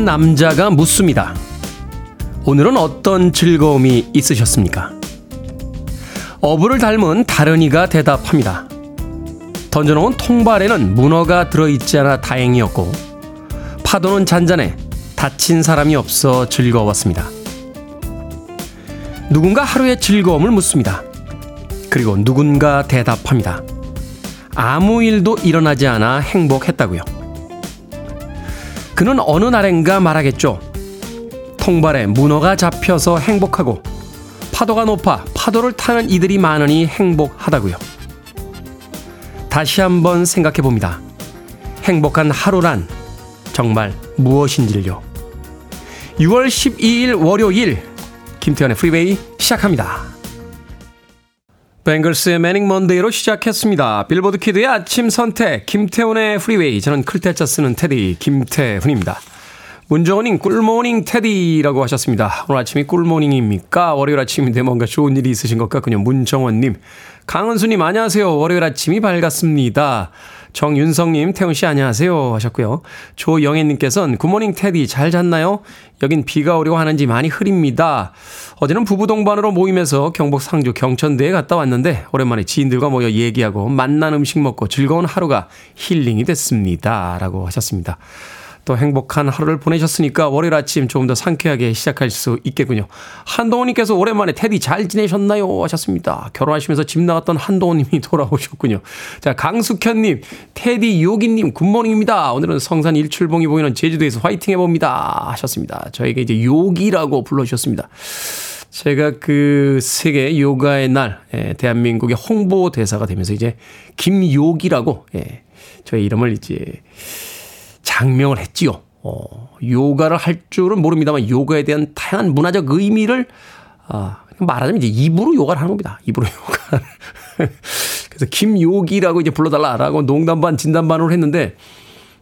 한 남자가 묻습니다. 오늘은 어떤 즐거움이 있으셨습니까? 어부를 닮은 다른 이가 대답합니다. 던져놓은 통발에는 문어가 들어있지 않아 다행이었고, 파도는 잔잔해 다친 사람이 없어 즐거웠습니다. 누군가 하루의 즐거움을 묻습니다. 그리고 누군가 대답합니다. 아무 일도 일어나지 않아 행복했다고요. 그는 어느 날엔가 말하겠죠. 통발에 문어가 잡혀서 행복하고 파도가 높아 파도를 타는 이들이 많으니 행복하다고요. 다시 한번 생각해 봅니다. 행복한 하루란 정말 무엇인지를요. 6월 12일 월요일 김태훈의 프리웨이 시작합니다. Bangles의 Manic Monday로 시작했습니다. 빌보드 kid의 아침 선택, 김태훈의 프리웨이. 저는 클 태 자 쓰는 테디, 김태훈입니다. 문정원님, 꿀모닝 테디라고 하셨습니다. 오늘 아침이 꿀모닝입니까? 월요일 아침인데 뭔가 좋은 일이 있으신 것 같군요. 문정원님. 강은수님, 안녕하세요. 월요일 아침이 밝았습니다. 정윤성님, 태훈씨 안녕하세요. 하셨고요. 조영애님께서는 굿모닝 테디 잘 잤나요? 여긴 비가 오려고 하는지 많이 흐립니다. 어제는 부부 동반으로 모임에서 경북 상주 경천대에 갔다 왔는데 오랜만에 지인들과 모여 얘기하고 맛난 음식 먹고 즐거운 하루가 힐링이 됐습니다. 라고 하셨습니다. 또 행복한 하루를 보내셨으니까 월요일 아침 조금 더 상쾌하게 시작할 수 있겠군요. 한동훈님께서 오랜만에 테디 잘 지내셨나요? 하셨습니다. 결혼하시면서 집 나갔던 한동훈님이 돌아오셨군요. 자, 강숙현님, 테디 요기님, 굿모닝입니다. 오늘은 성산 일출봉이 보이는 제주도에서 화이팅 해봅니다. 하셨습니다. 저에게 이제 요기라고 불러주셨습니다. 제가 그 세계 요가의 날, 예, 대한민국의 홍보 대사가 되면서 이제 김요기라고, 예, 저의 이름을 이제 장명을 했지요. 어, 요가를 할 줄은 모릅니다만 요가에 대한 다양한 문화적 의미를 아, 말하자면 이제 입으로 요가를 하는 겁니다. 입으로 요가를. 그래서 김요기라고 이제 불러달라라고 농담 반 진담 반으로 했는데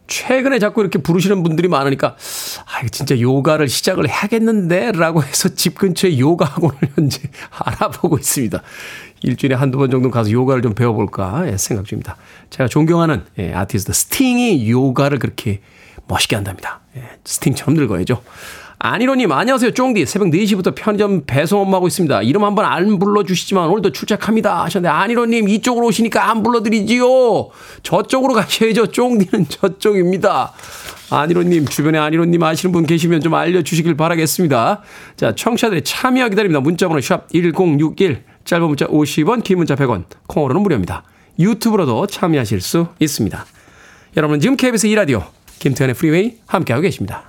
최근에 자꾸 이렇게 부르시는 분들이 많으니까 아, 진짜 요가를 시작을 해야겠는데 라고 해서 집 근처에 요가 학원을 현재 알아보고 있습니다. 일주일에 한두 번 정도 가서 요가를 좀 배워볼까 예, 생각 중입니다. 제가 존경하는 예, 아티스트 스팅이 요가를 그렇게 멋있게 한답니다. 예, 스팅처럼 늙어야죠. 안일호님, 안녕하세요. 쫑디. 새벽 4시부터 편의점 배송 업무하고 있습니다. 이름 한번 안 불러주시지만 오늘도 출첵합니다. 하셨는데, 안일호님, 이쪽으로 오시니까 안 불러드리지요. 저쪽으로 가셔야죠. 쫑디는 저쪽입니다. 안일호님, 주변에 안일호님 아시는 분 계시면 좀 알려주시길 바라겠습니다. 자, 청취자들의 참여 기다립니다. 문자번호 샵 1061. 짧은 문자 50원, 긴 문자 100원, 콩으로는 무료입니다. 유튜브로도 참여하실 수 있습니다. 여러분은 지금 KBS 2라디오 김태훈의 프리웨이 함께하고 계십니다.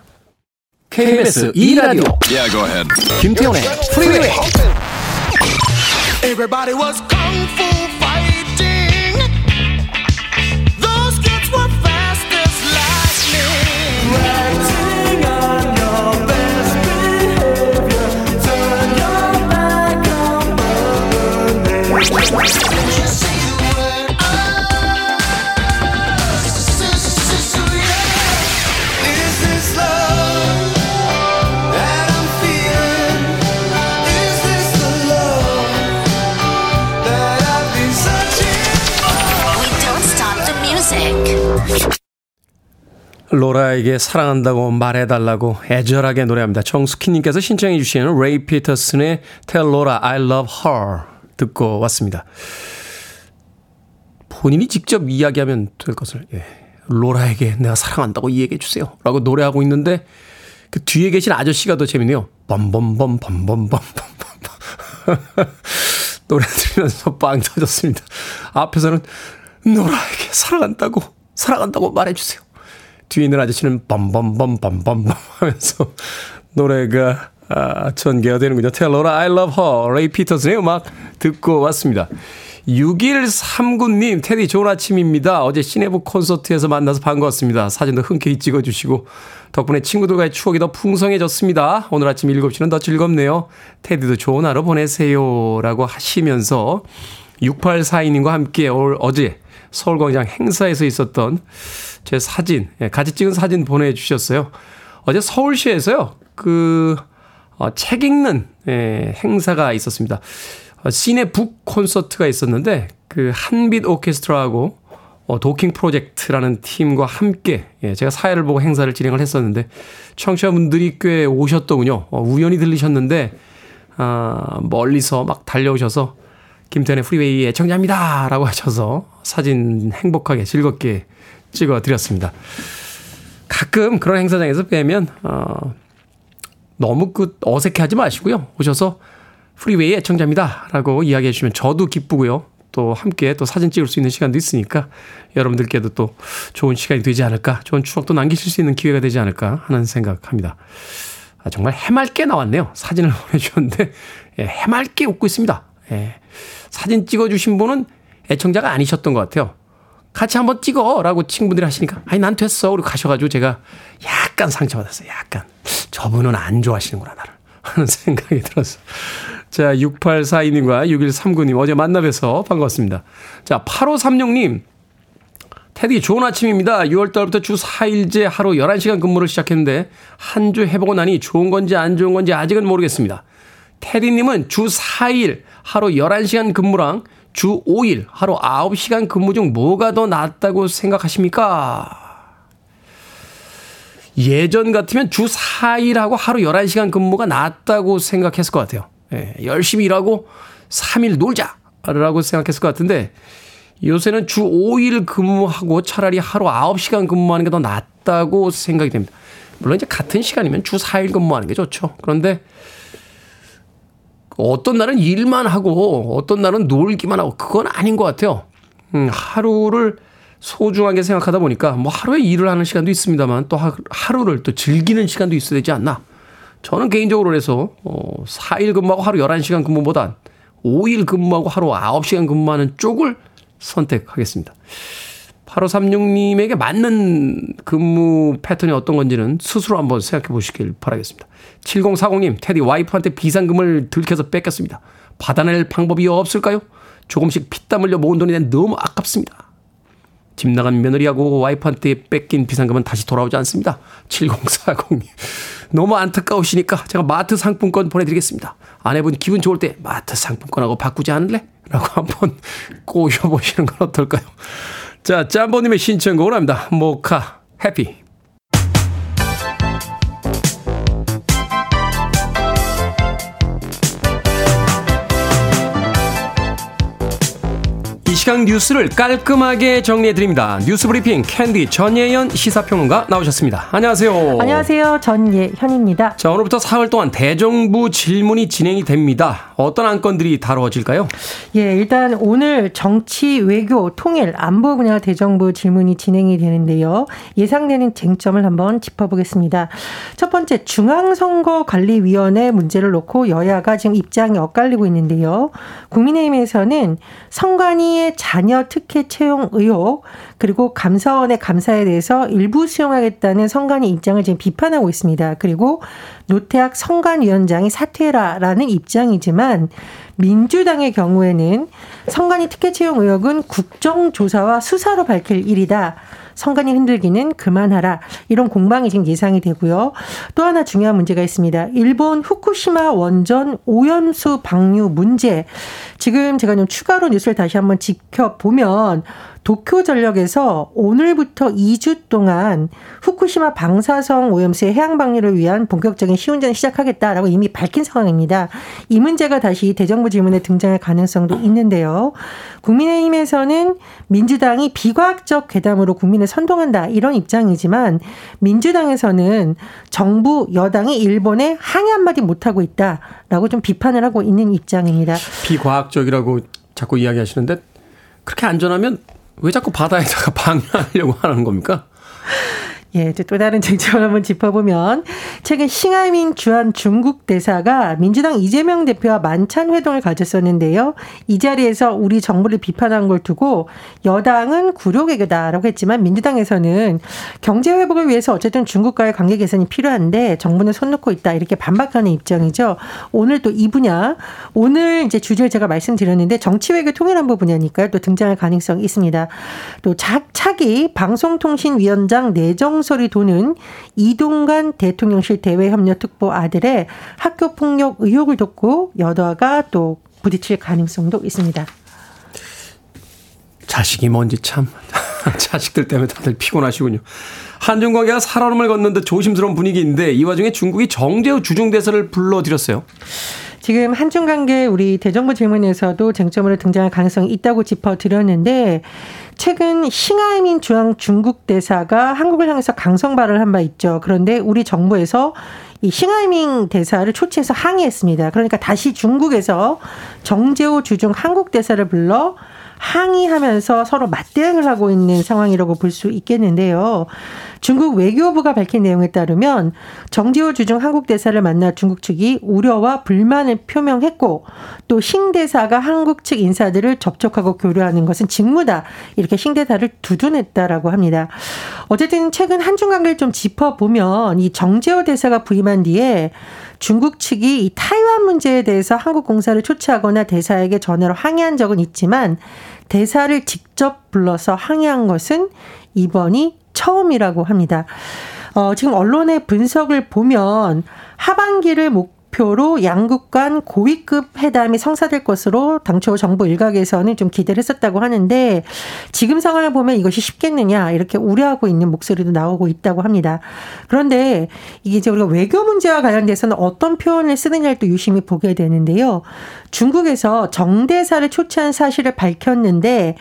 KBS 2라디오 yeah, 김태훈의 프리웨이 Everybody was kung fu 로라에게 사랑한다고 말해달라고 애절하게 노래합니다. 정수키님께서 신청해 주시는 레이 피터슨의 Tell Laura I Love Her 듣고 왔습니다. 본인이 직접 이야기하면 될 것을 예. 로라에게 내가 사랑한다고 이야기해 주세요. 라고 노래하고 있는데 그 뒤에 계신 아저씨가 더 재밌네요. 범범범 범범범 범범 노래 들으면서 빵 터졌습니다. 앞에서는 노라에게 사랑한다고 사랑한다고 말해주세요. 뒤에 있는 아저씨는 범범범 범범범 하면서 노래가 아, 전개가 되는군요. 텔러라 I love her 레이 피터슨의 음악 듣고 왔습니다. 6139님, 테디 좋은 아침입니다. 어제 시내부 콘서트에서 만나서 반가웠습니다. 사진도 흔쾌히 찍어주시고, 덕분에 친구들과의 추억이 더 풍성해졌습니다. 오늘 아침 7시는 더 즐겁네요. 테디도 좋은 하루 보내세요. 라고 하시면서, 6842님과 함께 올 어제 서울광장 행사에서 있었던 제 사진, 예, 같이 찍은 사진 보내주셨어요. 어제 서울시에서요, 그, 어, 책 읽는, 예, 행사가 있었습니다. 어, 시내 북 콘서트가 있었는데 그 한빛 오케스트라하고 어, 도킹 프로젝트라는 팀과 함께 예, 제가 사회를 보고 행사를 진행을 했었는데 청취자분들이 꽤 오셨더군요. 어, 우연히 들리셨는데 아, 멀리서 막 달려오셔서 김태훈의 프리웨이 애청자입니다. 라고 하셔서 사진 행복하게 즐겁게 찍어 드렸습니다. 가끔 그런 행사장에서 뵈면, 어, 너무 그 어색해 하지 마시고요. 오셔서 프리웨이 애청자입니다. 라고 이야기해 주시면 저도 기쁘고요. 또 함께 또 사진 찍을 수 있는 시간도 있으니까 여러분들께도 또 좋은 시간이 되지 않을까, 좋은 추억도 남기실 수 있는 기회가 되지 않을까 하는 생각합니다. 아, 정말 해맑게 나왔네요. 사진을 보내주셨는데, 예, 해맑게 웃고 있습니다. 예. 사진 찍어주신 분은 애청자가 아니셨던 것 같아요. 같이 한번 찍어! 라고 친구들이 하시니까, 아니, 난 됐어. 그리고 가셔가지고 제가 약간 상처받았어요. 약간. 저분은 안 좋아하시는구나, 나를. 하는 생각이 들었어요. 자, 6842님과 6139님 어제 만나 뵈서 반갑습니다. 자, 8536님. 테디 좋은 아침입니다. 6월달부터 주 4일째 하루 11시간 근무를 시작했는데 한 주 해보고 나니 좋은 건지 안 좋은 건지 아직은 모르겠습니다. 테디님은 주 4일 하루 11시간 근무랑 주 5일 하루 9시간 근무 중 뭐가 더 낫다고 생각하십니까? 예전 같으면 주 4일하고 하루 11시간 근무가 낫다고 생각했을 것 같아요. 예, 열심히 일하고 3일 놀자라고 생각했을 것 같은데 요새는 주 5일 근무하고 차라리 하루 9시간 근무하는 게 더 낫다고 생각이 됩니다. 물론 이제 같은 시간이면 주 4일 근무하는 게 좋죠. 그런데 어떤 날은 일만 하고 어떤 날은 놀기만 하고 그건 아닌 것 같아요. 음, 하루를 소중하게 생각하다 보니까 뭐 하루에 일을 하는 시간도 있습니다만 또 하루를 또 즐기는 시간도 있어야 되지 않나. 저는 개인적으로 그래서 어 4일 근무하고 하루 11시간 근무보단 5일 근무하고 하루 9시간 근무하는 쪽을 선택하겠습니다. 8536님에게 맞는 근무 패턴이 어떤 건지는 스스로 한번 생각해 보시길 바라겠습니다. 7040님, 테디 와이프한테 비상금을 들켜서 뺏겼습니다. 받아낼 방법이 없을까요? 조금씩 피땀 흘려 모은 돈이 너무 아깝습니다. 집 나간 며느리하고 와이프한테 뺏긴 비상금은 다시 돌아오지 않습니다. 7040님. 너무 안타까우시니까 제가 마트 상품권 보내드리겠습니다. 아내분 기분 좋을 때 마트 상품권하고 바꾸지 않을래? 라고 한번 꼬셔보시는 건 어떨까요? 자, 짬보님의 신청곡을 합니다. Mocca, Happy. 시간 뉴스를 깔끔하게 정리해드립니다. 뉴스 브리핑 캔디 전예현 시사평론가 나오셨습니다. 안녕하세요. 안녕하세요. 전예현입니다. 자, 오늘부터 사흘 동안 대정부 질문이 진행이 됩니다. 어떤 안건들이 다루어질까요? 예, 일단 오늘 정치, 외교, 통일, 안보 분야 대정부 질문이 진행이 되는데요. 예상되는 쟁점을 한번 짚어보겠습니다. 첫 번째, 중앙선거관리위원회 문제를 놓고 여야가 지금 입장이 엇갈리고 있는데요. 국민의힘에서는 선관위의 자녀 특혜 채용 의혹 그리고 감사원의 감사에 대해서 일부 수용하겠다는 성관위 입장을 지금 비판하고 있습니다. 그리고 노태학 성관위원장이 사퇴라라는 입장이지만 민주당의 경우에는 성관위 특혜 채용 의혹은 국정조사와 수사로 밝힐 일이다. 성관이 흔들기는 그만하라. 이런 공방이 지금 예상이 되고요. 또 하나 중요한 문제가 있습니다. 일본 후쿠시마 원전 오염수 방류 문제. 지금 제가 좀 추가로 뉴스를 다시 한번 지켜보면 도쿄 전력에서 오늘부터 2주 동안 후쿠시마 방사성 오염수의 해양 방류를 위한 본격적인 시운전을 시작하겠다라고 이미 밝힌 상황입니다. 이 문제가 다시 대정부 질문에 등장할 가능성도 있는데요. 국민의힘에서는 민주당이 비과학적 괴담으로 국민을 선동한다 이런 입장이지만 민주당에서는 정부 여당이 일본에 항의 한마디 못하고 있다라고 좀 비판을 하고 있는 입장입니다. 비과학 적이라고 자꾸 이야기하시는데 그렇게 안전하면 왜 자꾸 바다에다가 방류하려고 하는 겁니까? 예, 또 다른 쟁점을 한번 짚어보면 최근 싱하민 주한 중국 대사가 민주당 이재명 대표와 만찬 회동을 가졌었는데요. 이 자리에서 우리 정부를 비판한 걸 두고 여당은 구려개교다라고 했지만 민주당에서는 경제 회복을 위해서 어쨌든 중국과의 관계 개선이 필요한데 정부는 손 놓고 있다 이렇게 반박하는 입장이죠. 오늘 또 이 분야 오늘 이제 주제를 제가 말씀드렸는데 정치 외교 통일안보 분야니까요. 또 등장할 가능성이 있습니다. 또 차기 방송통신위원장 내정 총소리 도는 이동관 대통령실 대외협력특보 아들의 학교폭력 의혹을 돕고 여다가 또 부딪힐 가능성도 있습니다. 자식이 뭔지 참 자식들 때문에 다들 피곤하시군요. 한중 관계가 살얼음을 걷는 듯 조심스러운 분위기인데 이 와중에 중국이 정재우 주중대사를 불러들였어요. 지금 한중 관계 우리 대정부 질문에서도 쟁점으로 등장할 가능성이 있다고 짚어드렸는데 최근 싱하이민 중앙 중국 대사가 한국을 향해서 강성 발언을 한 바 있죠. 그런데 우리 정부에서 이 싱하이밍 대사를 초치해서 항의했습니다. 그러니까 다시 중국에서 정재호 주중 한국 대사를 불러 항의하면서 서로 맞대응을 하고 있는 상황이라고 볼 수 있겠는데요. 중국 외교부가 밝힌 내용에 따르면 정지호 주중 한국 대사를 만나 중국 측이 우려와 불만을 표명했고 또 싱 대사가 한국 측 인사들을 접촉하고 교류하는 것은 직무다 이렇게 싱 대사를 두둔했다라고 합니다. 어쨌든 최근 한중 관계를 좀 짚어보면 이 정재호 대사가 부임한 뒤에 중국 측이 이 타이완 문제에 대해서 한국 공사를 초치하거나 대사에게 전화로 항의한 적은 있지만 대사를 직접 불러서 항의한 것은 이번이 처음이라고 합니다. 어, 지금 언론의 분석을 보면 하반기를 목 표로 양국 간 고위급 회담이 성사될 것으로 당초 정부 일각에서는 좀 기대를 했었다고 하는데 지금 상황을 보면 이것이 쉽겠느냐 이렇게 우려하고 있는 목소리도 나오고 있다고 합니다. 그런데 이게 이제 우리가 외교 문제와 관련돼서는 어떤 표현을 쓰느냐를 또 유심히 보게 되는데요. 중국에서 정대사를 초치한 사실을 밝혔는데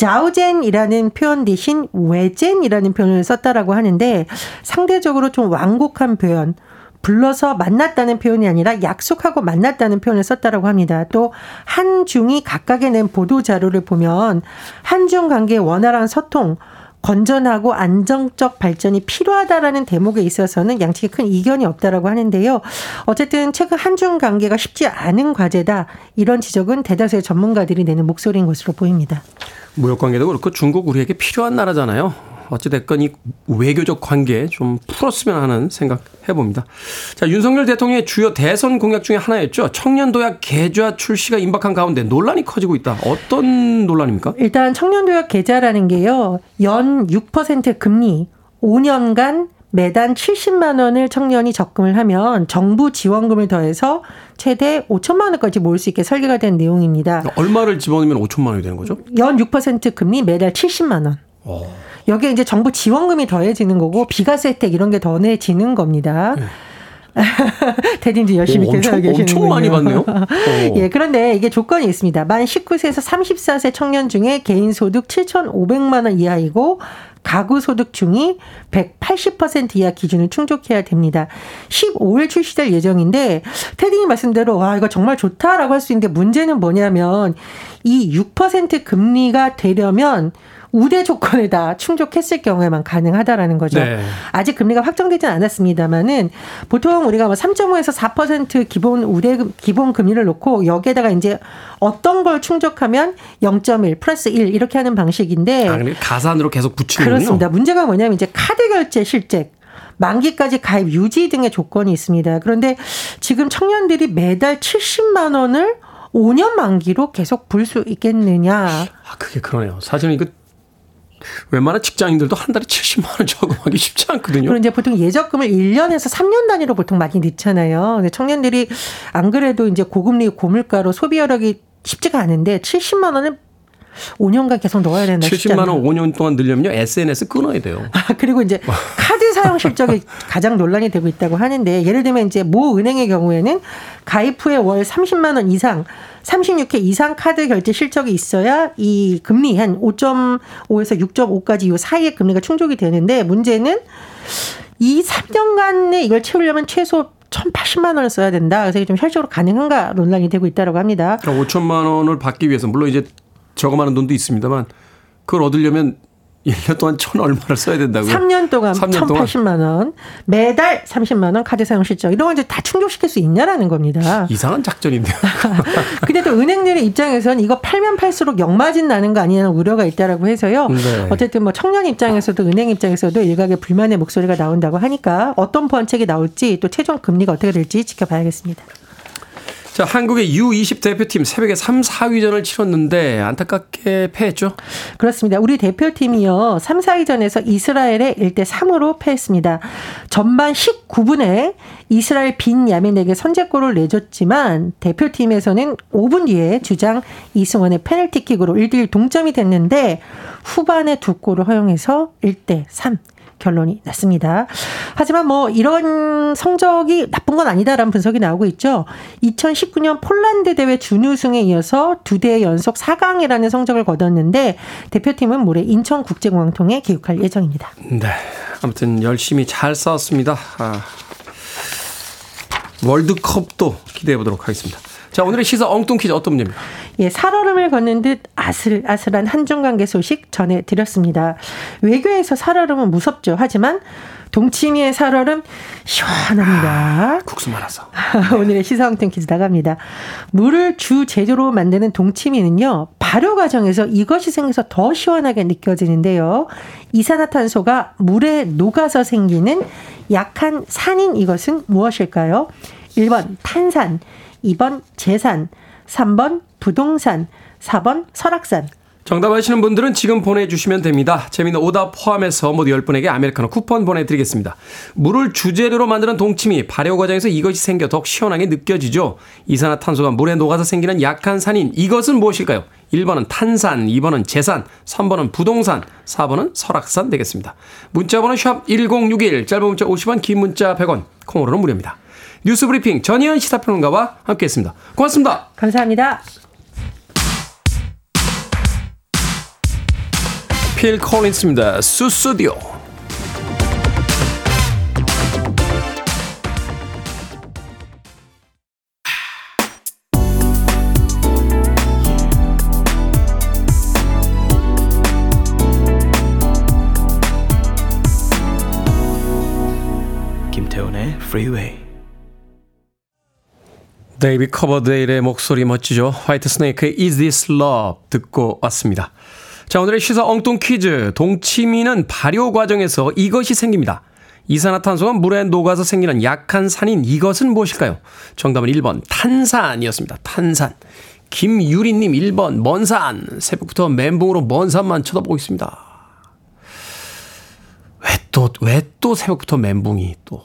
자우젠이라는 표현 대신 외젠이라는 표현을 썼다라고 하는데 상대적으로 좀 완곡한 표현 불러서 만났다는 표현이 아니라 약속하고 만났다는 표현을 썼다라고 합니다. 또 한중이 각각의 낸 보도 자료를 보면 한중 관계의 원활한 소통 건전하고 안정적 발전이 필요하다라는 대목에 있어서는 양측에 큰 이견이 없다라고 하는데요. 어쨌든 최근 한중 관계가 쉽지 않은 과제다. 이런 지적은 대다수의 전문가들이 내는 목소리인 것으로 보입니다. 무역 관계도 그렇고 중국 우리에게 필요한 나라잖아요. 어찌됐건 이 외교적 관계 좀 풀었으면 하는 생각 해봅니다. 자, 윤석열 대통령의 주요 대선 공약 중에 하나였죠. 청년도약 계좌 출시가 임박한 가운데 논란이 커지고 있다. 어떤 논란입니까? 일단 청년도약 계좌라는 게요. 연 6% 금리 5년간 매달 70만 원을 청년이 적금을 하면 정부 지원금을 더해서 최대 5천만 원까지 모을 수 있게 설계가 된 내용입니다. 얼마를 집어넣으면 5천만 원이 되는 거죠? 연 6% 금리 매달 70만 원. 오. 어. 여기에 이제 정부 지원금이 더해지는 거고 비과세 혜택 이런 게 더해지는 겁니다. 네. 대딘지 열심히 오, 계산하고 계시는군요. 엄청 많이 받네요. 예, 그런데 이게 조건이 있습니다. 만 19세에서 34세 청년 중에 개인 소득 7,500만 원 이하이고 가구 소득 중이 180% 이하 기준을 충족해야 됩니다. 15일 출시될 예정인데 테딩이 말씀대로 와 이거 정말 좋다라고 할 수 있는데 문제는 뭐냐면 이 6% 금리가 되려면 우대 조건에다 충족했을 경우에만 가능하다라는 거죠. 네. 아직 금리가 확정되지는 않았습니다만은 보통 우리가 뭐 3.5에서 4% 기본 우대 기본 금리를 놓고 여기에다가 이제 어떤 걸 충족하면 0.1 플러스 1 이렇게 하는 방식인데 아, 가산으로 계속 붙이는군요. 그렇습니다. 문제가 뭐냐면 이제 카드 결제 실제 만기까지 가입 유지 등의 조건이 있습니다. 그런데 지금 청년들이 매달 70만 원을 5년 만기로 계속 불 수 있겠느냐. 아, 그게 그러네요. 사실은 이거 웬만한 직장인들도 한 달에 70만 원 저금하기 쉽지 않거든요. 그리고 이제 보통 예적금을 1년에서 3년 단위로 보통 많이 넣잖아요. 근데 청년들이 안 그래도 이제 고금리 고물가로 소비 여력이 쉽지가 않은데 70만 원은 5년간 계속 넣어야 된다. 70만 원 5년 동안 늘려면요 SNS 끊어야 돼요. 아, 그리고 이제 카드 사용 실적이 가장 논란이 되고 있다고 하는데 예를 들면 이제 모 은행의 경우에는 가입 후에 월 30만 원 이상 36회 이상 카드 결제 실적이 있어야 이 금리 한 5.5에서 6.5까지 이 사이의 금리가 충족이 되는데 문제는 이 3년간에 이걸 채우려면 최소 1,080만 원을 써야 된다. 그래서 이게 좀 현실적으로 가능한가 논란이 되고 있다고 합니다. 그러니까 5천만 원을 받기 위해서 물론 이제 저거 많은 돈도 있습니다만 그걸 얻으려면 1년 동안 천 얼마를 써야 된다고요? 3년 동안 3년 1,080만 원, 매달 30만 원 카드 사용 실적 이런 걸 이제 다 충족시킬 수 있냐라는 겁니다. 이상한 작전인데요. 근데 또 은행들의 입장에서는 이거 팔면 팔수록 역마진 나는 거 아니냐는 우려가 있다라고 해서요. 네. 어쨌든 뭐 청년 입장에서도 은행 입장에서도 일각의 불만의 목소리가 나온다고 하니까 어떤 보완책이 나올지 또 최종 금리가 어떻게 될지 지켜봐야겠습니다. 자, 한국의 U20 대표팀 새벽에 3, 4위전을 치렀는데 안타깝게 패했죠? 그렇습니다. 우리 대표팀이요. 3, 4위전에서 이스라엘에 1대 3으로 패했습니다. 전반 19분에 이스라엘 빈 야멘에게 선제골을 내줬지만 대표팀에서는 5분 뒤에 주장 이승원의 페널티킥으로 1대1 동점이 됐는데 후반에 두 골을 허용해서 1대 3 결론이 났습니다. 하지만 뭐 이런 성적이 나쁜 건 아니다라는 분석이 나오고 있죠. 2019년 폴란드 대회 준우승에 이어서 두대 연속 4강이라는 성적을 거뒀는데 대표팀은 모레 인천국제공항 통해 개육할 예정입니다. 네. 아무튼 열심히 잘 싸웠습니다. 아, 월드컵도 기대해 보도록 하겠습니다. 자, 오늘의 시사 엉뚱 퀴즈 어떤 문제입니까? 예, 살얼음을 걷는 듯 아슬아슬한 한중 관계 소식 전해드렸습니다. 외교에서 살얼음은 무섭죠. 하지만 동치미의 살얼음 시원합니다. 아, 국수 말아서. 오늘의 시사 엉뚱 퀴즈 나갑니다. 물을 주 재료로 만드는 동치미는요. 발효 과정에서 이것이 생겨서 더 시원하게 느껴지는데요. 이산화탄소가 물에 녹아서 생기는 약한 산인 이것은 무엇일까요? 1번 탄산, 2번 재산, 3번 부동산, 4번 설악산. 정답 아시는 분들은 지금 보내주시면 됩니다. 재미있는 오답 포함해서 모두 10분에게 아메리카노 쿠폰 보내드리겠습니다. 물을 주재료로 만드는 동치미, 발효 과정에서 이것이 생겨 더욱 시원하게 느껴지죠. 이산화탄소가 물에 녹아서 생기는 약한 산인 이것은 무엇일까요? 1번은 탄산, 2번은 재산, 3번은 부동산, 4번은 설악산 되겠습니다. 문자번호 샵 1061, 짧은 문자 50원, 긴 문자 100원, 콩으로는 무료입니다. 뉴스 브리핑 전희연 시사평론가와 함께했습니다. 고맙습니다. 감사합니다. 필 콜린스입니다. 수수디오. 김태훈의 프리웨이 David Coverdale의 목소리 멋지죠. Whitesnake의 Is This Love 듣고 왔습니다. 자, 오늘의 시사 엉뚱 퀴즈. 동치미는 발효 과정에서 이것이 생깁니다. 이산화탄소가 물에 녹아서 생기는 약한 산인 이것은 무엇일까요? 정답은 1번 탄산이었습니다. 탄산. 김유리님 1번 먼산. 새벽부터 멘붕으로 먼 산만 쳐다보고 있습니다. 왜 또, 왜 또 새벽부터 멘붕이 또.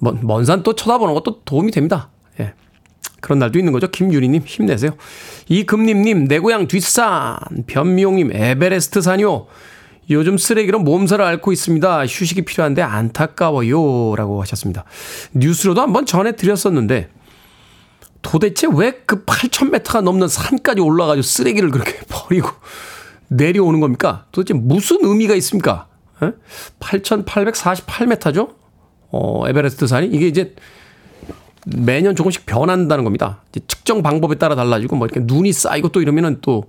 먼산또 쳐다보는 것도 도움이 됩니다. 예. 그런 날도 있는 거죠. 김유리님 힘내세요. 이금림님 내 고향 뒷산 변미용님 에베레스트 산요. 요즘 쓰레기로 몸살을 앓고 있습니다. 휴식이 필요한데 안타까워요. 라고 하셨습니다. 뉴스로도 한번 전해드렸었는데 도대체 왜 그 8,000m가 넘는 산까지 올라가지고 쓰레기를 그렇게 버리고 내려오는 겁니까? 도대체 무슨 의미가 있습니까? 8,848m죠? 어, 에베레스트 산이? 이게 이제 매년 조금씩 변한다는 겁니다. 측정 방법에 따라 달라지고 뭐 이렇게 눈이 쌓이고 또 이러면은 또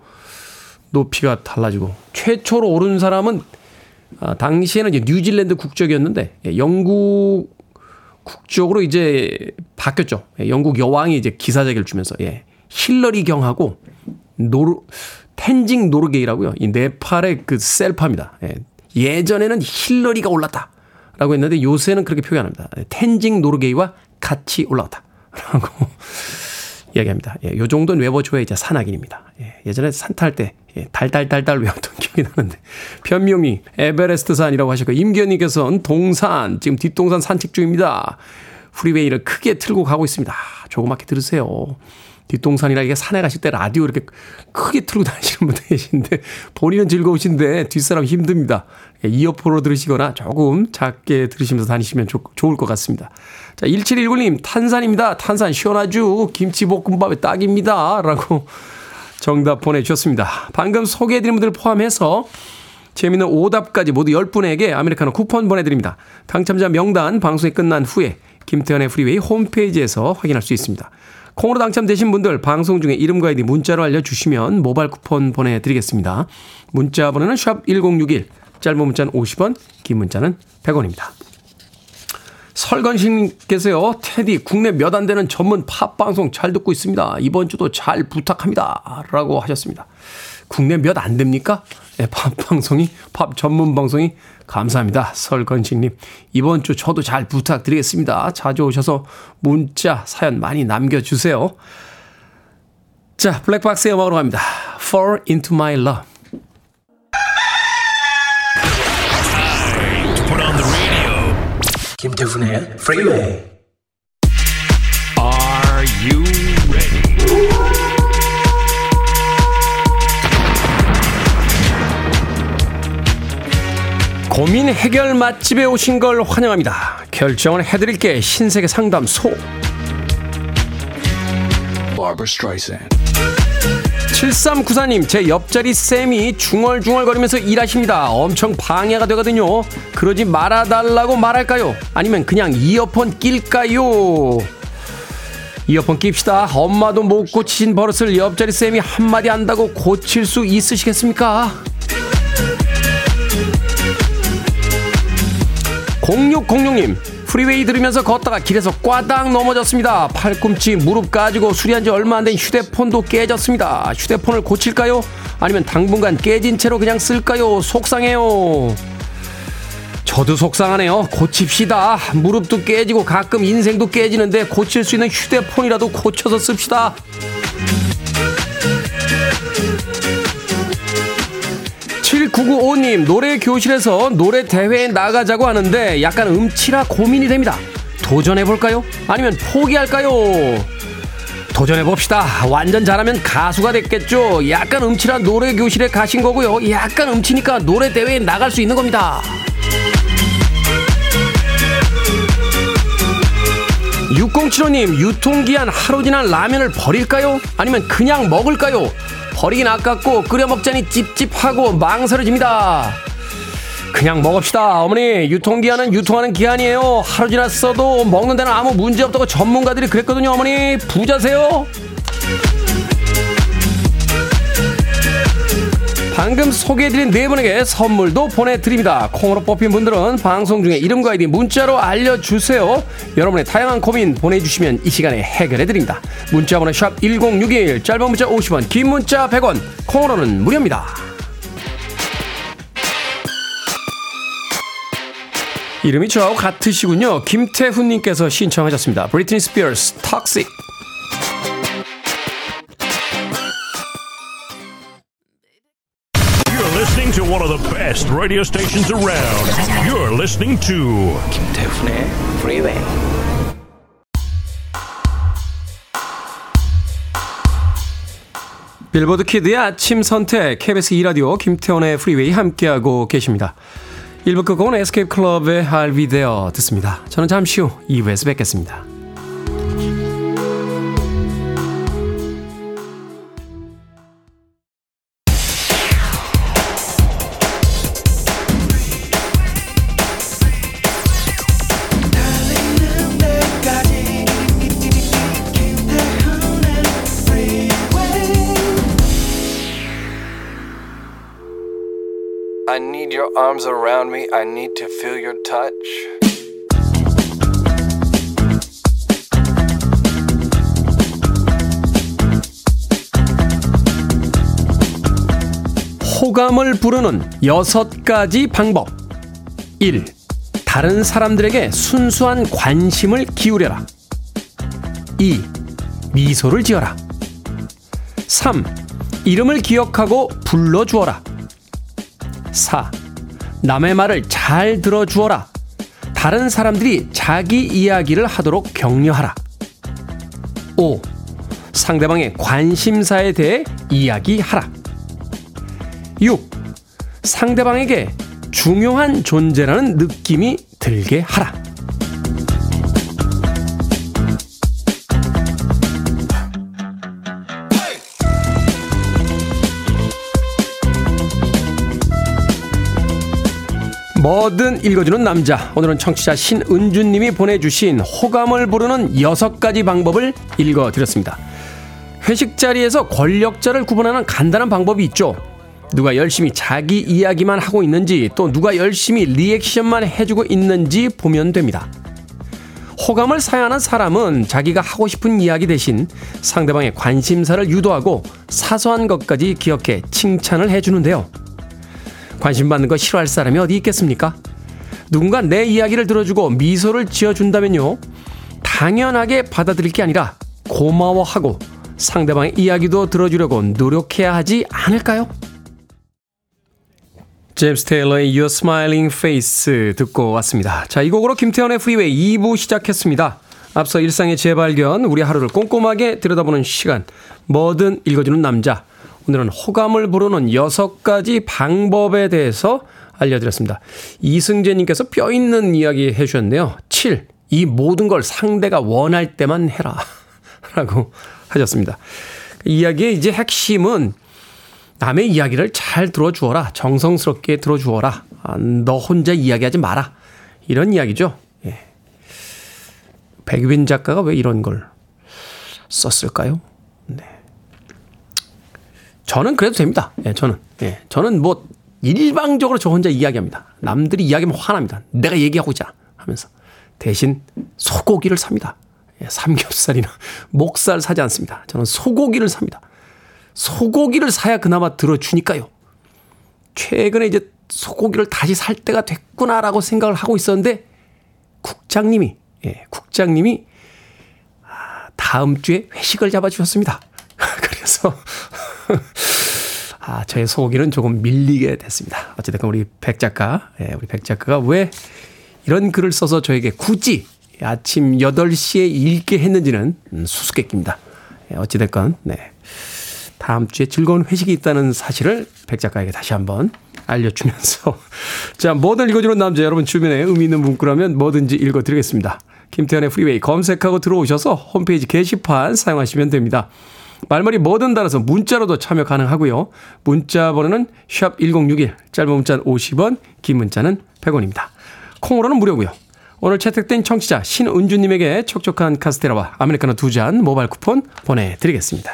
높이가 달라지고 최초로 오른 사람은 아, 당시에는 이제 뉴질랜드 국적이었는데 예, 영국 국적으로 이제 바뀌었죠. 예, 영국 여왕이 이제 기사자기를 주면서 예. 힐러리 경하고 노르 텐징 노르게이라고요. 이 네팔의 그 셰르파입니다. 예. 예전에는 힐러리가 올랐다. 라고 했는데 요새는 그렇게 표현합니다. 예, 텐징 노르게이와 같이 올라갔다. 라고 이야기합니다. 예, 요 정도는 외워줘야 이제 산악인입니다. 예, 전에 산 탈 때, 예, 달달달달 외웠던 기억이 나는데. 변명이 에베레스트 산이라고 하셨고, 임기현님께서는 동산, 지금 뒷동산 산책 중입니다. 프리웨이를 크게 틀고 가고 있습니다. 조그맣게 들으세요. 뒷동산이라 이게 산에 가실 때 라디오 이렇게 크게 틀고 다니시는 분들 계신데 본인은 즐거우신데 뒷사람 힘듭니다. 예, 이어폰으로 들으시거나 조금 작게 들으시면서 다니시면 좋, 좋을 것 같습니다. 자, 1719님, 탄산입니다. 탄산 시원하죠? 김치볶음밥에 딱입니다. 라고 정답 보내주셨습니다. 방금 소개해드린 분들 포함해서 재미있는 오답까지 모두 10분에게 아메리카노 쿠폰 보내드립니다. 당첨자 명단 방송이 끝난 후에 김태훈의 프리웨이 홈페이지에서 확인할 수 있습니다. 콩으로 당첨되신 분들 방송 중에 이름과 아이디 문자로 알려주시면 모바일 쿠폰 보내드리겠습니다. 문자 번호는 샵 1061, 짧은 문자는 50원, 긴 문자는 100원입니다. 설건식님께서요, 테디, 국내 몇 안 되는 전문 팝 방송 잘 듣고 있습니다. 이번 주도 잘 부탁합니다. 라고 하셨습니다. 국내 몇 안 됩니까? 네, 팝 방송이, 팝 전문 방송이 감사합니다. 설건식님. 이번 주 저도 잘 부탁드리겠습니다. 자주 오셔서 문자, 사연 많이 남겨주세요. 자, 블랙박스의 음악으로 갑니다. Fall into my love. 김태훈의 Freeway. 고민 해결 맛집에 오신 걸 환영합니다. 결정을 해드릴게 신세계 상담소. 7394님, 제 옆자리 쌤이 중얼중얼거리면서 일하십니다. 엄청 방해가 되거든요. 그러지 말아달라고 말할까요? 아니면 그냥 이어폰 낄까요? 이어폰 낍시다. 엄마도 못 고치신 버릇을 옆자리 쌤이 한마디 한다고 고칠 수 있으시겠습니까? 0606님, 프리웨이 들으면서 걷다가 길에서 꽈당 넘어졌습니다. 팔꿈치, 무릎 까지고 수리한 지 얼마 안 된 휴대폰도 깨졌습니다. 휴대폰을 고칠까요? 아니면 당분간 깨진 채로 그냥 쓸까요? 속상해요. 저도 속상하네요. 고칩시다. 무릎도 깨지고 가끔 인생도 깨지는데 고칠 수 있는 휴대폰이라도 고쳐서 씁시다. 7995님, 노래 교실에서 노래 대회에 나가자고 하는데 약간 음치라 고민이 됩니다. 도전해볼까요? 아니면 포기할까요? 도전해봅시다. 완전 잘하면 가수가 됐겠죠. 약간 음치라 노래 교실에 가신 거고요. 약간 음치니까 노래 대회에 나갈 수 있는 겁니다. 6075님, 유통기한 하루 지난 라면을 버릴까요? 아니면 그냥 먹을까요? 버리긴 아깝고 끓여 먹자니 찝찝하고 망설여집니다. 그냥 먹읍시다. 어머니, 유통기한은 유통하는 기한이에요. 하루 지났어도 먹는 데는 아무 문제 없다고 전문가들이 그랬거든요. 어머니, 부자세요? 방금 소개해드린 네 분에게 선물도 보내드립니다. 콩으로 뽑힌 분들은 방송 중에 이름과 아이디 문자로 알려주세요. 여러분의 다양한 고민 보내주시면 이 시간에 해결해드립니다. 문자번호 샵 1061, 짧은 문자 50원, 긴 문자 100원, 콩으로는 무료입니다. 이름이 저하고 같으시군요. 김태훈님께서 신청하셨습니다. 브리트니 스피어스, 톡식. Best radio stations around. You're listening to 김태훈의 Freeway. 빌보드 kid의 아침 선택 KBS 2라디오 김태훈의 프리웨이 함께하고 계십니다. 1부 끝곡은 Escape Club의 I'll Be There 듣습니다. 저는 잠시 후 2부에서 뵙겠습니다. Arms around me. I need to feel your touch. 호감을 부르는 여섯 가지 방법. 1. 다른 사람들에게 순수한 관심을 기울여라. 2. 미소를 지어라. 3. 이름을 기억하고 불러주어라. 4. 남의 말을 잘 들어주어라. 다른 사람들이 자기 이야기를 하도록 격려하라. 5. 상대방의 관심사에 대해 이야기하라. 6. 상대방에게 중요한 존재라는 느낌이 들게 하라. 뭐든 읽어주는 남자. 오늘은 청취자 신은주님이 보내주신 호감을 부르는 여섯 가지 방법을 읽어드렸습니다. 회식 자리에서 권력자를 구분하는 간단한 방법이 있죠. 누가 열심히 자기 이야기만 하고 있는지 또 누가 열심히 리액션만 해주고 있는지 보면 됩니다. 호감을 사야하는 사람은 자기가 하고 싶은 이야기 대신 상대방의 관심사를 유도하고 사소한 것까지 기억해 칭찬을 해주는데요. 관심 받는 거 싫어할 사람이 어디 있겠습니까? 누군가 내 이야기를 들어주고 미소를 지어준다면요. 당연하게 받아들일 게 아니라 고마워하고 상대방의 이야기도 들어주려고 노력해야 하지 않을까요? 제임스 테일러의 Your Smiling Face 듣고 왔습니다. 자, 이 곡으로 김태현의 프리웨이 2부 시작했습니다. 앞서 일상의 재발견, 우리 하루를 꼼꼼하게 들여다보는 시간, 뭐든 읽어주는 남자. 오늘은 호감을 부르는 6가지 방법에 대해서 알려드렸습니다. 이승재님께서 뼈 있는 이야기 해주셨네요. 7. 이 모든 걸 상대가 원할 때만 해라. 라고 하셨습니다. 이야기의 이제 핵심은 남의 이야기를 잘 들어주어라. 정성스럽게 들어주어라. 아, 너 혼자 이야기하지 마라. 이런 이야기죠. 예. 백유빈 작가가 왜 이런 걸 썼을까요? 네. 저는 그래도 됩니다. 예, 저는. 예, 저는 뭐 일방적으로 저 혼자 이야기합니다. 남들이 이야기하면 화납니다. 내가 얘기하고 있잖아. 하면서. 대신 소고기를 삽니다. 예, 삼겹살이나 목살 사지 않습니다. 저는 소고기를 삽니다. 소고기를 사야 그나마 들어주니까요. 최근에 이제 소고기를 다시 살 때가 됐구나라고 생각을 하고 있었는데 국장님이 예, 국장님이 아, 다음 주에 회식을 잡아주셨습니다. 그래서 아, 저의 소고기는 조금 밀리게 됐습니다. 어쨌든 우리 백 작가, 예, 우리 백 작가가 왜 이런 글을 써서 저에게 굳이 아침 8시에 읽게 했는지는 수수께끼입니다. 예, 어찌됐건, 네. 다음 주에 즐거운 회식이 있다는 사실을 백 작가에게 다시 한번 알려주면서 자 뭐든 읽어주는 남자 여러분 주변에 의미 있는 문구라면 뭐든지 읽어드리겠습니다. 김태훈의 프리웨이 검색하고 들어오셔서 홈페이지 게시판 사용하시면 됩니다. 말머리 뭐든 달아서 문자로도 참여 가능하고요. 문자 번호는 샵 1061 짧은 문자는 50원 긴 문자는 100원입니다. 콩으로는 무료고요. 오늘 채택된 청취자 신은주님에게 촉촉한 카스테라와 아메리카노 두 잔 모바일 쿠폰 보내드리겠습니다.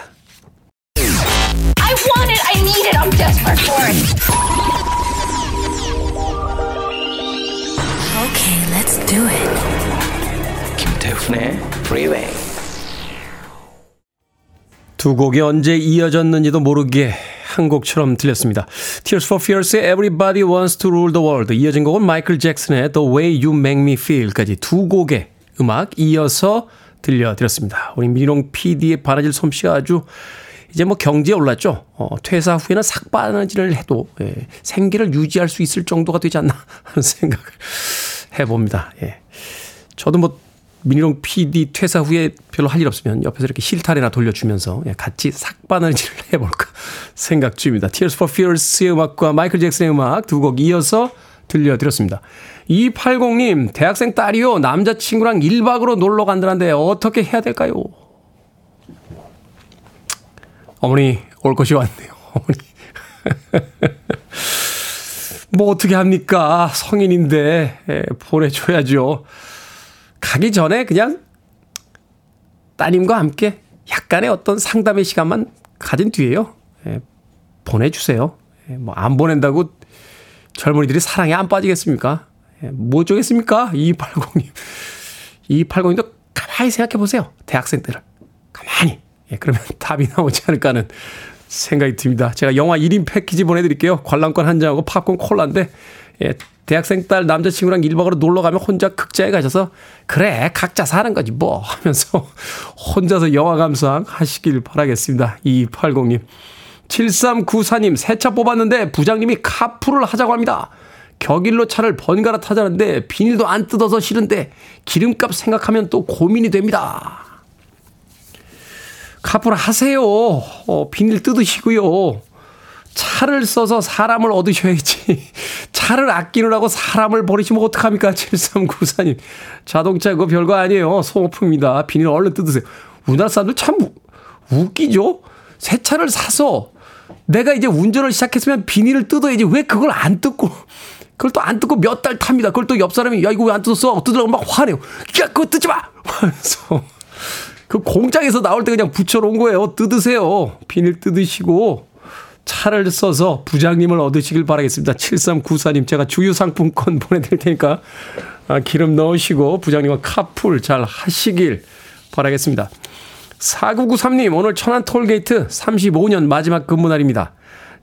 I want it, I need it, I'm desperate for it. Okay, let's do it. 김태훈의 Freeway. 두 곡이 언제 이어졌는지도 모르게 한 곡처럼 들렸습니다. Tears for Fears의 Everybody Wants to Rule the World 이어진 곡은 마이클 잭슨의 The Way You Make Me Feel까지 두 곡의 음악 이어서 들려드렸습니다. 우리 민롱 PD의 바느질 솜씨가 아주 이제 뭐 경제에 올랐죠. 어, 퇴사 후에는 삭바느질을 해도 예, 생계를 유지할 수 있을 정도가 되지 않나 하는 생각을 해봅니다. 예. 저도 뭐 민희롱 PD 퇴사 후에 별로 할 일 없으면 옆에서 이렇게 실타래나 돌려주면서 예, 같이 삭바느질을 해볼까 생각 중입니다. Tears for Fears의 음악과 마이클 잭슨의 음악 두 곡 이어서 들려드렸습니다. 280님, 대학생 딸이요. 남자친구랑 1박으로 놀러 간다는데 어떻게 해야 될까요? 어머니, 올 것이 왔네요. 어머니. 뭐 어떻게 합니까? 성인인데, 예, 보내줘야죠. 가기 전에 그냥 따님과 함께 약간의 어떤 상담의 시간만 가진 뒤에요. 예, 보내주세요. 예, 뭐안 보낸다고 젊은이들이 사랑에 안 빠지겠습니까? 예, 뭐 어쩌겠습니까? 2280님. 2280님도 가만히 생각해 보세요. 대학생 때를. 가만히. 예, 그러면 답이 나오지 않을까 하는 생각이 듭니다. 제가 영화 1인 패키지 보내드릴게요. 관람권 한 장하고 팝콘 콜라인데, 예, 대학생 딸 남자친구랑 1박으로 놀러 가면 혼자 극장에 가셔서, 그래, 각자 사는 거지, 뭐. 하면서 혼자서 영화 감상 하시길 바라겠습니다. 2280님. 7394님, 새 차 뽑았는데 부장님이 카풀을 하자고 합니다. 격일로 차를 번갈아 타자는데 비닐도 안 뜯어서 싫은데 기름값 생각하면 또 고민이 됩니다. 카풀 하세요. 어, 비닐 뜯으시고요. 차를 써서 사람을 얻으셔야지. 차를 아끼느라고 사람을 버리시면 어떡합니까? 7394님. 자동차 그거 별거 아니에요. 소모품입니다. 비닐 얼른 뜯으세요. 우리나라 사람들 참 웃기죠? 새 차를 사서 내가 이제 운전을 시작했으면 비닐을 뜯어야지. 왜 그걸 안 뜯고. 그걸 또 안 뜯고 몇 달 탑니다. 그걸 또 옆 사람이 야 이거 왜 안 뜯었어? 뜯으라고 막 화내요. 야 그거 뜯지 마. 하면서 그 공장에서 나올 때 그냥 붙여놓은 거예요. 뜯으세요. 비닐 뜯으시고 차를 써서 부장님을 얻으시길 바라겠습니다. 7394님 제가 주유 상품권 보내드릴 테니까 아, 기름 넣으시고 부장님과 카풀 잘 하시길 바라겠습니다. 4993님, 오늘 천안 톨게이트 35년 마지막 근무 날입니다.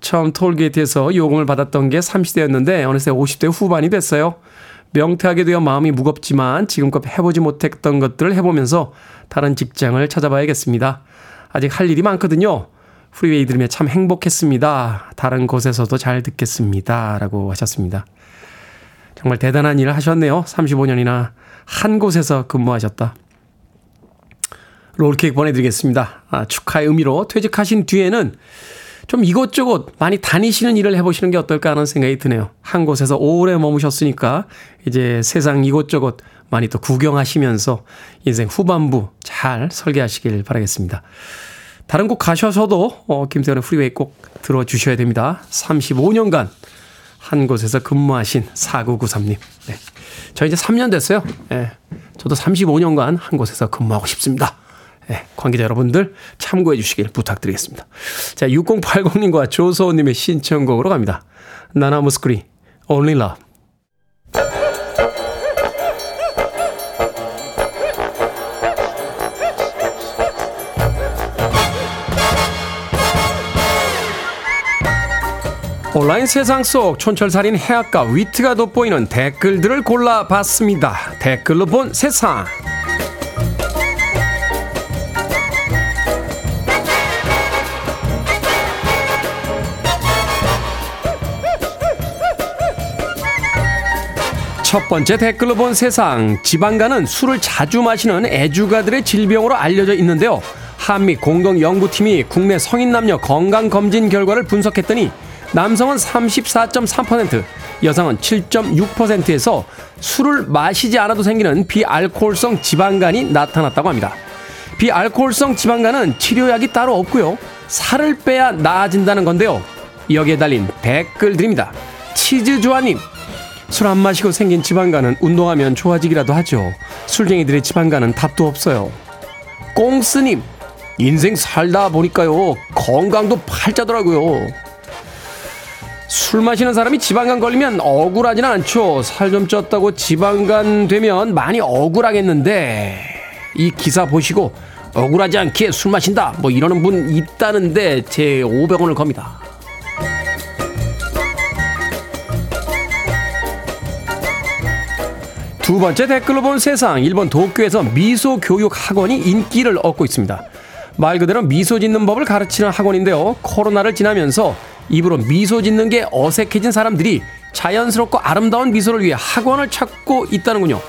처음 톨게이트에서 요금을 받았던 게 30대였는데 어느새 50대 후반이 됐어요. 명퇴하게 되어 마음이 무겁지만 지금껏 해보지 못했던 것들을 해보면서 다른 직장을 찾아봐야겠습니다. 아직 할 일이 많거든요. 프리웨이 들으며 참 행복했습니다. 다른 곳에서도 잘 듣겠습니다. 라고 하셨습니다. 정말 대단한 일을 하셨네요. 35년이나 한 곳에서 근무하셨다. 롤케이크 보내드리겠습니다. 아, 축하의 의미로 퇴직하신 뒤에는 좀 이곳저곳 많이 다니시는 일을 해보시는 게 어떨까 하는 생각이 드네요. 한 곳에서 오래 머무셨으니까 이제 세상 이곳저곳 많이 또 구경하시면서 인생 후반부 잘 설계하시길 바라겠습니다. 다른 곳 가셔서도 어, 김태현의 프리웨이 꼭 들어주셔야 됩니다. 35년간 한 곳에서 근무하신 4993님. 네. 저 이제 3년 됐어요. 네. 저도 35년간 한 곳에서 근무하고 싶습니다. 네, 관계자 여러분들 참고해 주시길 부탁드리겠습니다. 자, 6080님과 조소호님의 신청곡으로 갑니다. 나나무스크리, Only Love. 온라인 세상 속 촌철살인 해악과 위트가 돋보이는 댓글들을 골라봤습니다. 댓글로 본 세상. 첫 번째 댓글로 본 세상. 지방간은 술을 자주 마시는 애주가들의 질병으로 알려져 있는데요. 한미 공동연구팀이 국내 성인 남녀 건강검진 결과를 분석했더니 남성은 34.3%, 여성은 7.6%에서 술을 마시지 않아도 생기는 비알코올성 지방간이 나타났다고 합니다. 비알코올성 지방간은 치료약이 따로 없고요. 살을 빼야 나아진다는 건데요. 여기에 달린 댓글들입니다. 치즈 조아님, 술 안 마시고 생긴 지방간은 운동하면 좋아지기라도 하죠. 술쟁이들의 지방간은 답도 없어요. 꽁스님, 인생 살다 보니까요, 건강도 팔자더라고요. 술 마시는 사람이 지방간 걸리면 억울하지는 않죠. 살 좀 쪘다고 지방간 되면 많이 억울하겠는데 이 기사 보시고 억울하지 않게 술 마신다 뭐 이러는 분 있다는데 제 500원을 겁니다. 두 번째 댓글로 본 세상 일본 도쿄에서 미소 교육 학원이 인기를 얻고 있습니다. 말 그대로 미소 짓는 법을 가르치는 학원인데요. 코로나를 지나면서 입으로 미소 짓는 게 어색해진 사람들이 자연스럽고 아름다운 미소를 위해 학원을 찾고 있다는군요.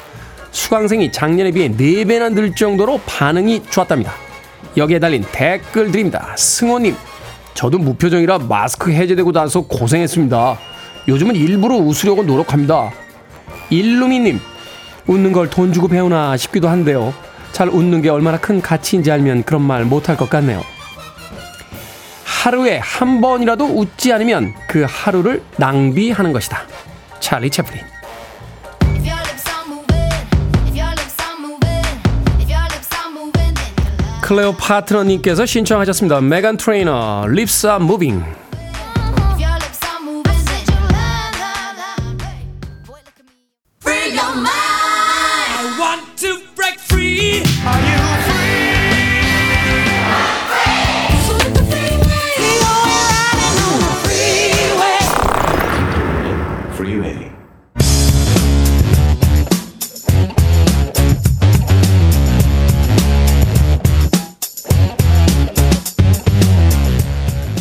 수강생이 작년에 비해 4배나 늘 정도로 반응이 좋았답니다. 여기에 달린 댓글 드립니다. 승호님, 저도 무표정이라 마스크 해제되고 나서 고생했습니다. 요즘은 일부러 웃으려고 노력합니다. 일루미님, 웃는 걸 돈 주고 배우나 싶기도 한데요. 잘 웃는 게 얼마나 큰 가치인지 알면 그런 말 못할 것 같네요. 하루에 한 번이라도 웃지 않으면 그 하루를 낭비하는 것이다. 찰리 채플린. 클레오 파트너님께서 신청하셨습니다. 메간 트레이너, Lips are moving.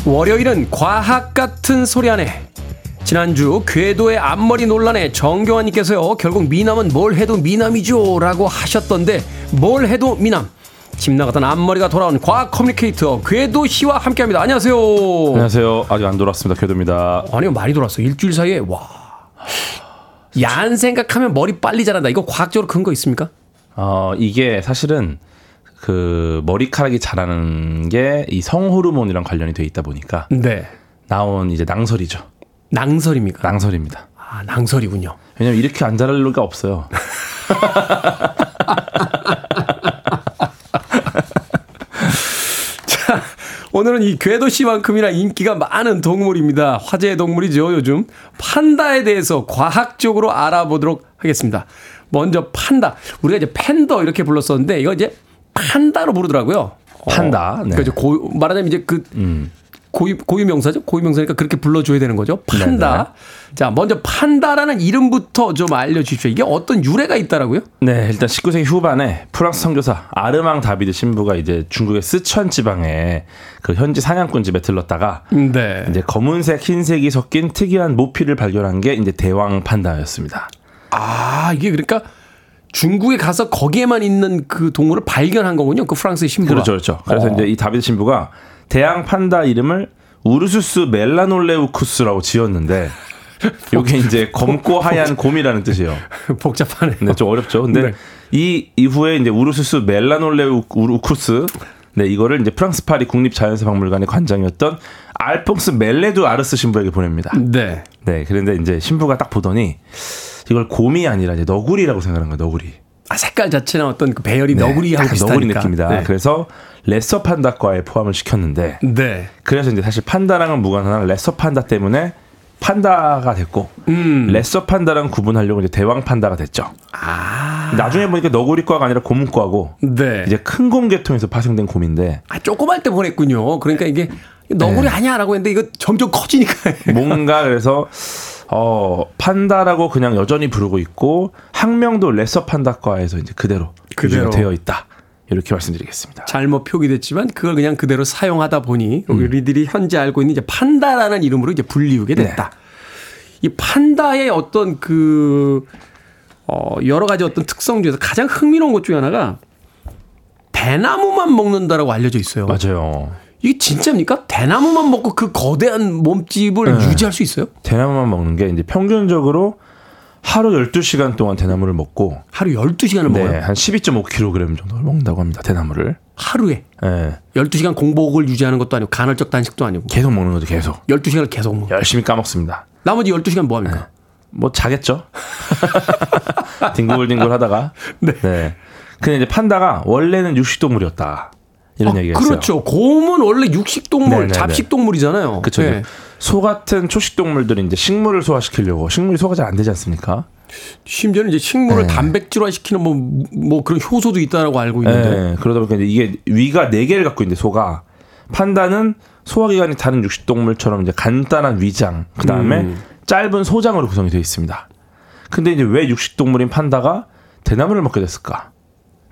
월요일은 과학 같은 소리 안에. 지난주 궤도의 앞머리 논란에 정경환님께서요 결국 미남은 뭘 해도 미남이죠 라고 하셨던데 뭘 해도 미남. 집 나갔던 앞머리가 돌아온 과학 커뮤니케이터 궤도 씨와 함께합니다. 안녕하세요. 안녕하세요. 아직 안 돌았습니다. 궤도입니다. 아니요 많이 돌았어 일주일 사이에. 와 야한 생각하면 머리 빨리 자란다 이거 과학적으로 근거 있습니까? 어 이게 사실은 그 머리카락이 자라는 게 이 성호르몬이랑 관련이 돼 있다 보니까 네. 나온 이제 낭설이죠. 낭설입니까? 낭설입니다. 아, 낭설이군요. 왜냐면 이렇게 안 자랄 리가 없어요. 자, 오늘은 이 궤도씨만큼이나 인기가 많은 동물입니다. 화제의 동물이죠, 요즘. 판다에 대해서 과학적으로 알아보도록 하겠습니다. 먼저 판다. 우리가 이제 팬더 이렇게 불렀었는데 이거 이제 판다로 부르더라고요. 판다. 어, 네. 그죠. 고, 말하자면 이제 그 음. 고유, 고유 명사죠? 고유 명사니까 그렇게 불러줘야 되는 거죠. 판다. 네네. 자, 먼저 판다라는 이름부터 좀 알려주십시오. 이게 어떤 유래가 있다라고요? 네, 일단 19세기 후반에 프랑스 선교사 아르망 다비드 신부가 이제 중국의 스촨 지방에 그 현지 사냥꾼 집에 들렀다가 네. 이제 검은색, 흰색이 섞인 특이한 모피를 발견한 게 이제 대왕 판다였습니다. 아, 이게 그러니까 중국에 가서 거기에만 있는 그 동물을 발견한 거군요. 그 프랑스의 신부가. 그렇죠, 그렇죠. 그래서 어. 이제 이 다비드 신부가 대왕 판다 이름을 우르수스 멜라놀레우쿠스라고 지었는데 이게 이제 검고 하얀 곰이라는 뜻이에요. 복잡하네. 네, 좀 어렵죠. 근데 네. 이 이후에 이제 우르수스 멜라놀레우쿠스 네, 이거를 이제 프랑스 파리 국립자연사박물관의 관장이었던 알퐁스 멜레두 아르스 신부에게 보냅니다. 네. 네, 그런데 이제 신부가 딱 보더니 이걸 곰이 아니라 이제 너구리라고 생각한 거예요. 너구리. 아, 색깔 자체나 어떤 그 배열이 너구리하고 약간 비슷하니까. 너구리 느낌이다. 네. 그래서 레서 판다과에 포함을 시켰는데 네. 그래서 이제 사실 판다랑은 무관한 레서 판다 때문에 판다가 됐고 음. 레서 판다랑 구분하려고 이제 대왕 판다가 됐죠. 아. 나중에 보니까 너구리과가 아니라 곰과고 네. 이제 큰 곰 계통에서 파생된 곰인데 아, 조그만 때 보냈군요. 그러니까 이게 너구리 네. 아니야라고 했는데 이거 점점 커지니까. 뭔가 그래서 어 판다라고 그냥 여전히 부르고 있고 학명도 레서 판다과에서 이제 그대로 그대로. 되어 있다 이렇게 말씀드리겠습니다. 잘못 표기됐지만 그걸 그냥 그대로 사용하다 보니 음. 우리들이 현재 알고 있는 이제 판다라는 이름으로 이제 불리우게 네. 됐다. 이 판다의 어떤 그 어, 여러 가지 어떤 특성 중에서 가장 흥미로운 것 중에 하나가 대나무만 먹는다라고 알려져 있어요. 맞아요. 이게 진짜입니까? 대나무만 먹고 그 거대한 몸집을 네. 유지할 수 있어요? 대나무만 먹는 게 이제 평균적으로 하루 12시간 동안 대나무를 먹고 하루 12시간을 네, 먹어요. 한 12.5kg 정도를 먹는다고 합니다. 대나무를. 하루에. 예. 12시간 공복을 유지하는 것도 아니고 간헐적 단식도 아니고 계속 먹는 거죠, 계속. 12시간을 계속 먹어. 열심히 까먹습니다. 나머지 12시간 뭐 합니까? 뭐 자겠죠? 뒹굴뒹굴 하다가. 네. 근데 이제 판다가 원래는 육식동물이었다. 이런 아, 얘기가 있어요. 그렇죠. 곰은 원래 육식동물, 네네네. 잡식동물이잖아요. 그렇죠. 네. 소 같은 초식동물들이 이제 식물을 소화시키려고 식물이 소화가 잘안 되지 않습니까? 심지어는 이제 식물을 네. 단백질화 시키는 뭐, 뭐 그런 효소도 있다라고 알고 있는데. 네, 그러다 보니까 이게 위가 네 개를 갖고 있는데 소가 판다는 소화기관이 다른 육식동물처럼 이제 간단한 위장, 그 다음에 음. 짧은 소장으로 구성이 되어 있습니다. 근데 이제 왜 육식동물인 판다가 대나무를 먹게 됐을까?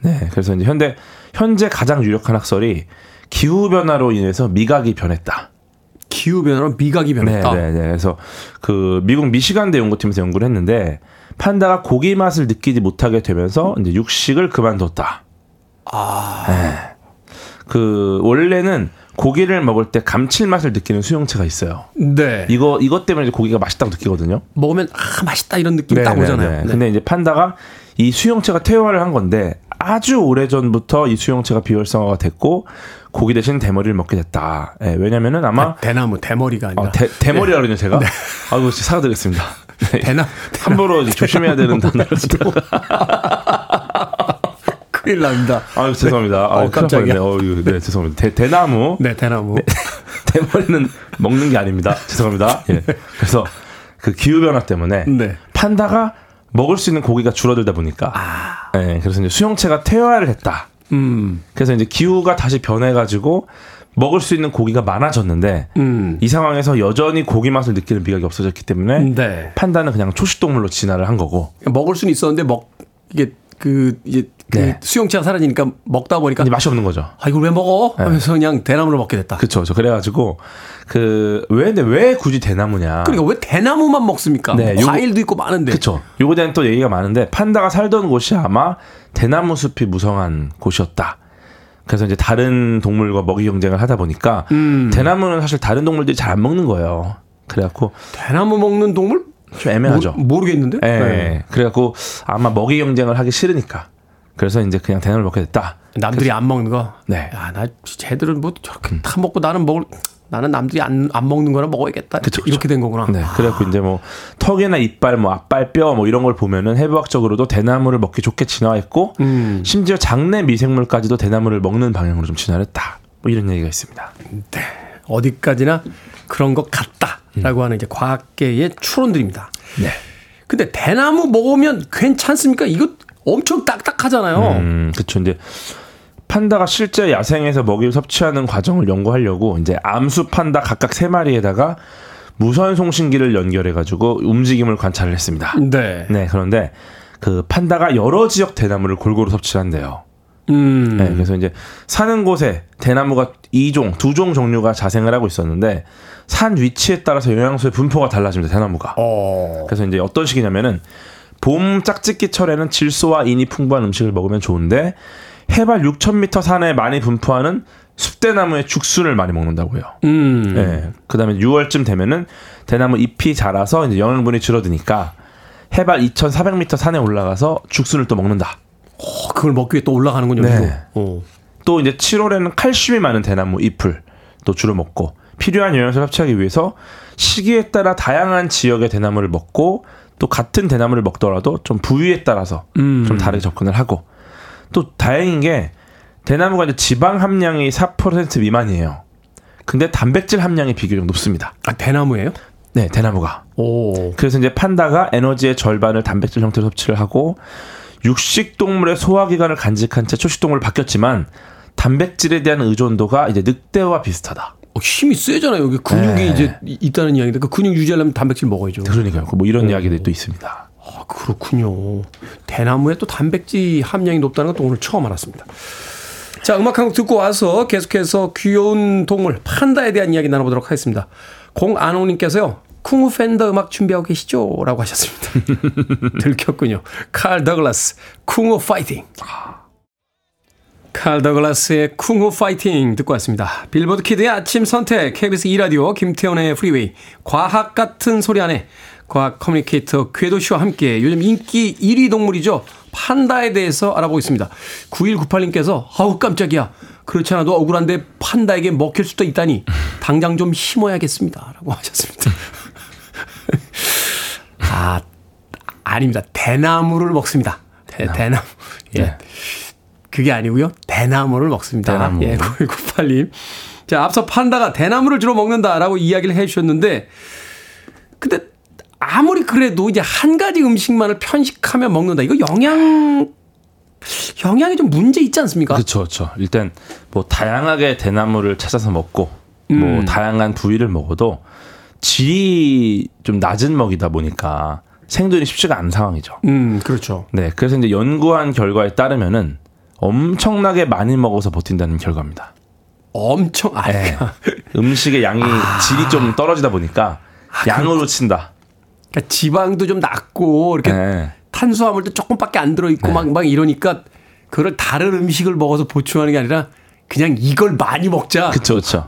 네, 그래서 이제 현대 현재 가장 유력한 학설이 기후 변화로 인해서 미각이 변했다. 기후 변화로 미각이 네, 변했다. 네, 네. 그래서 그 미국 미시간대 연구팀에서 연구를 했는데 판다가 고기 맛을 느끼지 못하게 되면서 이제 육식을 그만뒀다. 아, 그 원래는 고기를 먹을 때 감칠맛을 느끼는 수용체가 있어요. 네. 이거 이것 때문에 고기가 맛있다고 느끼거든요. 먹으면 아 맛있다 이런 느낌 딱 네, 오잖아요. 네. 네. 근데 이제 판다가 이 수용체가 퇴화를 한 건데 아주 오래 전부터 이 수용체가 비활성화가 됐고 고기 대신 대머리를 먹게 됐다. 예, 왜냐면은 아마 아, 대나무 대머리가 아니라 어, 대, 대머리라 그러냐 제가. 아이고 진짜 사과드리겠습니다. 네. 대나 함부로 이제 조심해야 되는 단어를 큰일 납니다. 아유 죄송합니다. 어, 아유, 깜짝이야. 깜짝이야. 어유 네 죄송합니다. 대, 대나무 네, 대나무. 대머리는 먹는 게 아닙니다. 죄송합니다. 예. 그래서 그 기후 변화 때문에 네. 판다가 먹을 수 있는 고기가 줄어들다 보니까 예, 그래서 이제 수용체가 퇴화를 했다. 음. 그래서 이제 기후가 다시 변해가지고 먹을 수 있는 고기가 많아졌는데 음. 이 상황에서 여전히 고기 맛을 느끼는 미각이 없어졌기 때문에 네. 판다는 그냥 초식동물로 진화를 한 거고 먹을 수는 있었는데 먹 이게 그 이제 그 네. 수용체가 사라지니까 먹다 보니까 맛이 없는 거죠. 아 이걸 왜 먹어? 하면서 그냥 대나무를 먹게 됐다. 저 그래가지고 그왜 근데 왜 굳이 대나무냐? 그러니까 왜 대나무만 먹습니까? 네, 뭐 과일도 있고 많은데. 그쵸. 요거에 대한 또 얘기가 많은데 판다가 살던 곳이 아마 대나무 숲이 무성한 곳이었다. 그래서 이제 다른 동물과 먹이 경쟁을 하다 보니까 음. 대나무는 사실 다른 동물들이 잘 안 먹는 거예요. 그래갖고 대나무 먹는 동물? 좀 애매하죠. 모, 모르 겠는데. 예. 네. 그래갖고 아마 먹이 경쟁을 하기 싫으니까. 그래서 이제 그냥 대나무를 먹게 됐다. 남들이 안 먹는 거. 네. 야, 나 쟤들은 뭐 저렇게 다 먹고 나는 먹을 나는 남들이 안, 안 먹는 거나 먹어야겠다. 그쵸, 그쵸. 이렇게 된 거구나. 네. 그래갖고 이제 뭐 턱이나 이빨, 뭐 앞발, 뼈 뭐 이런 걸 보면은 해부학적으로도 대나무를 먹기 좋게 진화했고 음. 심지어 장내 미생물까지도 대나무를 먹는 방향으로 좀 진화를 했다. 뭐 이런 얘기가 있습니다. 네. 어디까지나 그런 것 같다라고 음. 하는 이제 과학계의 추론들입니다. 네. 근데 대나무 먹으면 괜찮습니까? 이거 엄청 딱딱하잖아요. 음, 그렇죠. 이제 판다가 실제 야생에서 먹이를 섭취하는 과정을 연구하려고 이제 암수 판다 각각 세 마리에다가 무선 송신기를 연결해 가지고 움직임을 관찰을 했습니다. 네. 네. 그런데 그 판다가 여러 지역 대나무를 골고루 섭취한대요. 음. 네, 그래서 이제 사는 곳에 대나무가 2종, 두종 종류가 자생을 하고 있었는데 산 위치에 따라서 영양소의 분포가 달라집니다. 대나무가. 어. 그래서 이제 어떤 식이냐면은 봄 짝짓기철에는 질소와 인이 풍부한 음식을 먹으면 좋은데 해발 6,000m 산에 많이 분포하는 숲대나무의 죽순을 많이 먹는다고요. 음. 네. 그다음에 6월쯤 되면은 대나무 잎이 자라서 이제 영양분이 줄어드니까 해발 2,400m 산에 올라가서 죽순을 또 먹는다. 오, 그걸 먹기 위해 또 올라가는군요. 네. 또 이제 7월에는 칼슘이 많은 대나무 잎을 또 주로 먹고 필요한 영양소를 섭취하기 위해서 시기에 따라 다양한 지역의 대나무를 먹고 또 같은 대나무를 먹더라도 좀 부위에 따라서 음. 좀 다르게 접근을 하고 또 다행인 게 대나무가 이제 지방 함량이 4% 미만이에요. 근데 단백질 함량이 비교적 높습니다. 아, 대나무예요? 네, 대나무가. 오. 그래서 이제 판다가 에너지의 절반을 단백질 형태로 섭취를 하고 육식 동물의 소화기관을 간직한 채 초식 동물을 바뀌었지만 단백질에 대한 의존도가 이제 늑대와 비슷하다. 어, 힘이 세잖아요. 여기 근육이 네. 이제 있다는 이야기인데 그 근육 유지하려면 단백질 먹어야죠. 그러니까요. 뭐 이런 오. 이야기들이 또 있습니다. 아, 그렇군요. 대나무에 또 단백질 함량이 높다는 것도 오늘 처음 알았습니다. 자, 음악 한 곡 듣고 와서 계속해서 귀여운 동물 판다에 대한 이야기 나눠보도록 하겠습니다. 공안홍님께서요. 쿵푸 팬더 음악 준비하고 계시죠? 라고 하셨습니다. 들켰군요. 칼 더글라스, Kung Fu Fighting. 칼 더글라스의 Kung Fu Fighting 듣고 왔습니다. 빌보드 kid의 아침 선택, KBS 2라디오, 김태훈의 프리웨이, 과학 같은 소리 안에 과학 커뮤니케이터 궤도 씨와 함께 요즘 인기 1위 동물이죠. 판다에 대해서 알아보고 있습니다. 9198님께서 아우 깜짝이야. 그렇지 않아도 억울한데 판다에게 먹힐 수도 있다니 당장 좀 심어야겠습니다. 라고 하셨습니다. 아, 아닙니다. 대나무를 먹습니다. 대, 대나무. 예. 네. 그게 아니고요. 대나무를 먹습니다. 대나무. 예, 9198님. 자, 앞서 판다가 대나무를 주로 먹는다라고 이야기를 해 주셨는데 근데 아무리 그래도 이제 한 가지 음식만을 편식하며 먹는다. 이거 영양 영양이 좀 문제 있지 않습니까? 그렇죠, 그렇죠. 일단 뭐 다양하게 대나무를 찾아서 먹고 뭐 음. 뭐 다양한 부위를 먹어도 질이 좀 낮은 먹이다 보니까 생존이 쉽지가 않은 상황이죠. 음, 그렇죠. 네, 그래서 이제 연구한 결과에 따르면은 엄청나게 많이 먹어서 버틴다는 결과입니다. 엄청 아, 네. 음식의 양이 아. 질이 좀 떨어지다 보니까 아, 양으로 친다. 그러니까 지방도 좀 낮고 이렇게 네. 탄수화물도 조금밖에 안 들어 있고 네. 막, 막 이러니까 그걸 다른 음식을 먹어서 보충하는 게 아니라 그냥 이걸 많이 먹자. 그렇죠. 그렇죠.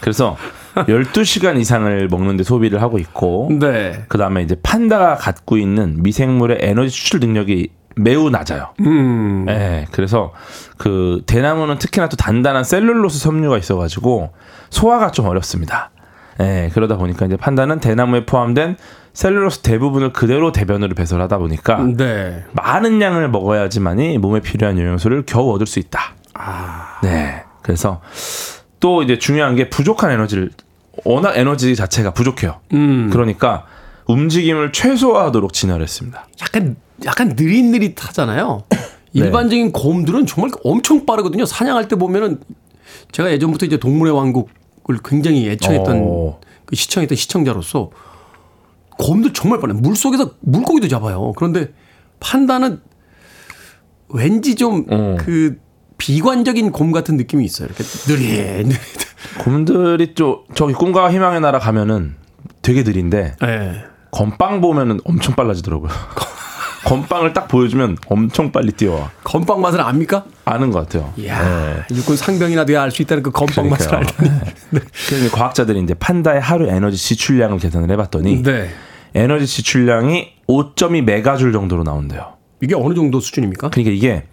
그래서 12시간 이상을 먹는데 소비를 하고 있고 네. 그다음에 이제 판다가 갖고 있는 미생물의 에너지 추출 능력이 매우 낮아요. 음. 네, 그래서 그 대나무는 특히나 또 단단한 셀룰로스 섬유가 있어가지고 소화가 좀 어렵습니다. 네, 그러다 보니까 이제 판다는 대나무에 포함된 셀룰로스 대부분을 그대로 대변으로 배설하다 보니까 네. 많은 양을 먹어야지만이 몸에 필요한 영양소를 겨우 얻을 수 있다. 아. 네. 그래서 또 이제 중요한 게 부족한 에너지를 워낙 에너지 자체가 부족해요. 음. 그러니까 움직임을 최소화하도록 진화를 했습니다. 약간 약간 느릿느릿하잖아요. 네. 일반적인 곰들은 정말 엄청 빠르거든요. 사냥할 때 보면은 제가 예전부터 이제 동물의 왕국을 굉장히 애청했던 어. 그 시청했던 시청자로서 곰들 정말 빠르요 물속에서 물고기도 잡아요. 그런데 판다는 왠지 좀그 어. 그 비관적인 곰 같은 느낌이 있어요. 이렇게 느릿 느릿. 곰들이 좀 저기 꿈과 희망의 나라 가면은 되게 느린데 네. 건빵 보면은 엄청 빨라지더라고요. 건빵을 딱 보여주면 엄청 빨리 뛰어와. 건빵 맛을 압니까? 아는 것 같아요. 이야, 네. 육군 상병이나 돼야 알 수 있다는 그 건빵 맛을 알다니. 네. 그래서 과학자들이 이제 판다의 하루 에너지 지출량을 계산을 해봤더니 네. 에너지 지출량이 5.2 메가줄 정도로 나온대요. 이게 어느 정도 수준입니까? 그러니까 이게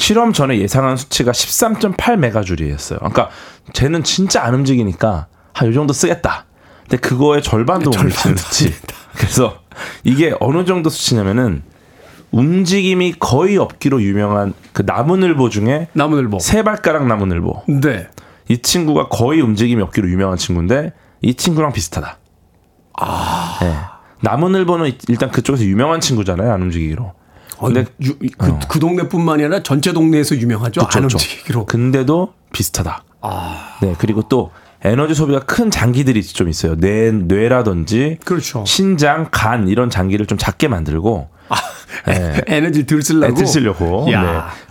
실험 전에 예상한 수치가 13.8 메가줄이었어요. 그러니까 쟤는 진짜 안 움직이니까 한 요 정도 쓰겠다. 근데 그거의 절반도 못 미치는 수치. 그래서 이게 어느 정도 수치냐면은 움직임이 거의 없기로 유명한 그 나무늘보 중에 나무늘보 세 발가락 나무늘보. 네. 이 친구가 거의 움직임이 없기로 유명한 친구인데 이 친구랑 비슷하다. 아. 네. 나무늘보는 일단 그쪽에서 유명한 친구잖아요. 안 움직이기로. 근데 유, 그, 어. 그 동네뿐만이 아니라 전체 동네에서 유명하죠. 그쵸, 안 움직이기로. 근데도 비슷하다. 아. 네. 그리고 또 에너지 소비가 큰 장기들이 좀 있어요. 뇌, 뇌라든지 그렇죠. 신장, 간 이런 장기를 좀 작게 만들고 아, 네. 에너지 들 쓰려고 들 쓰려고 네.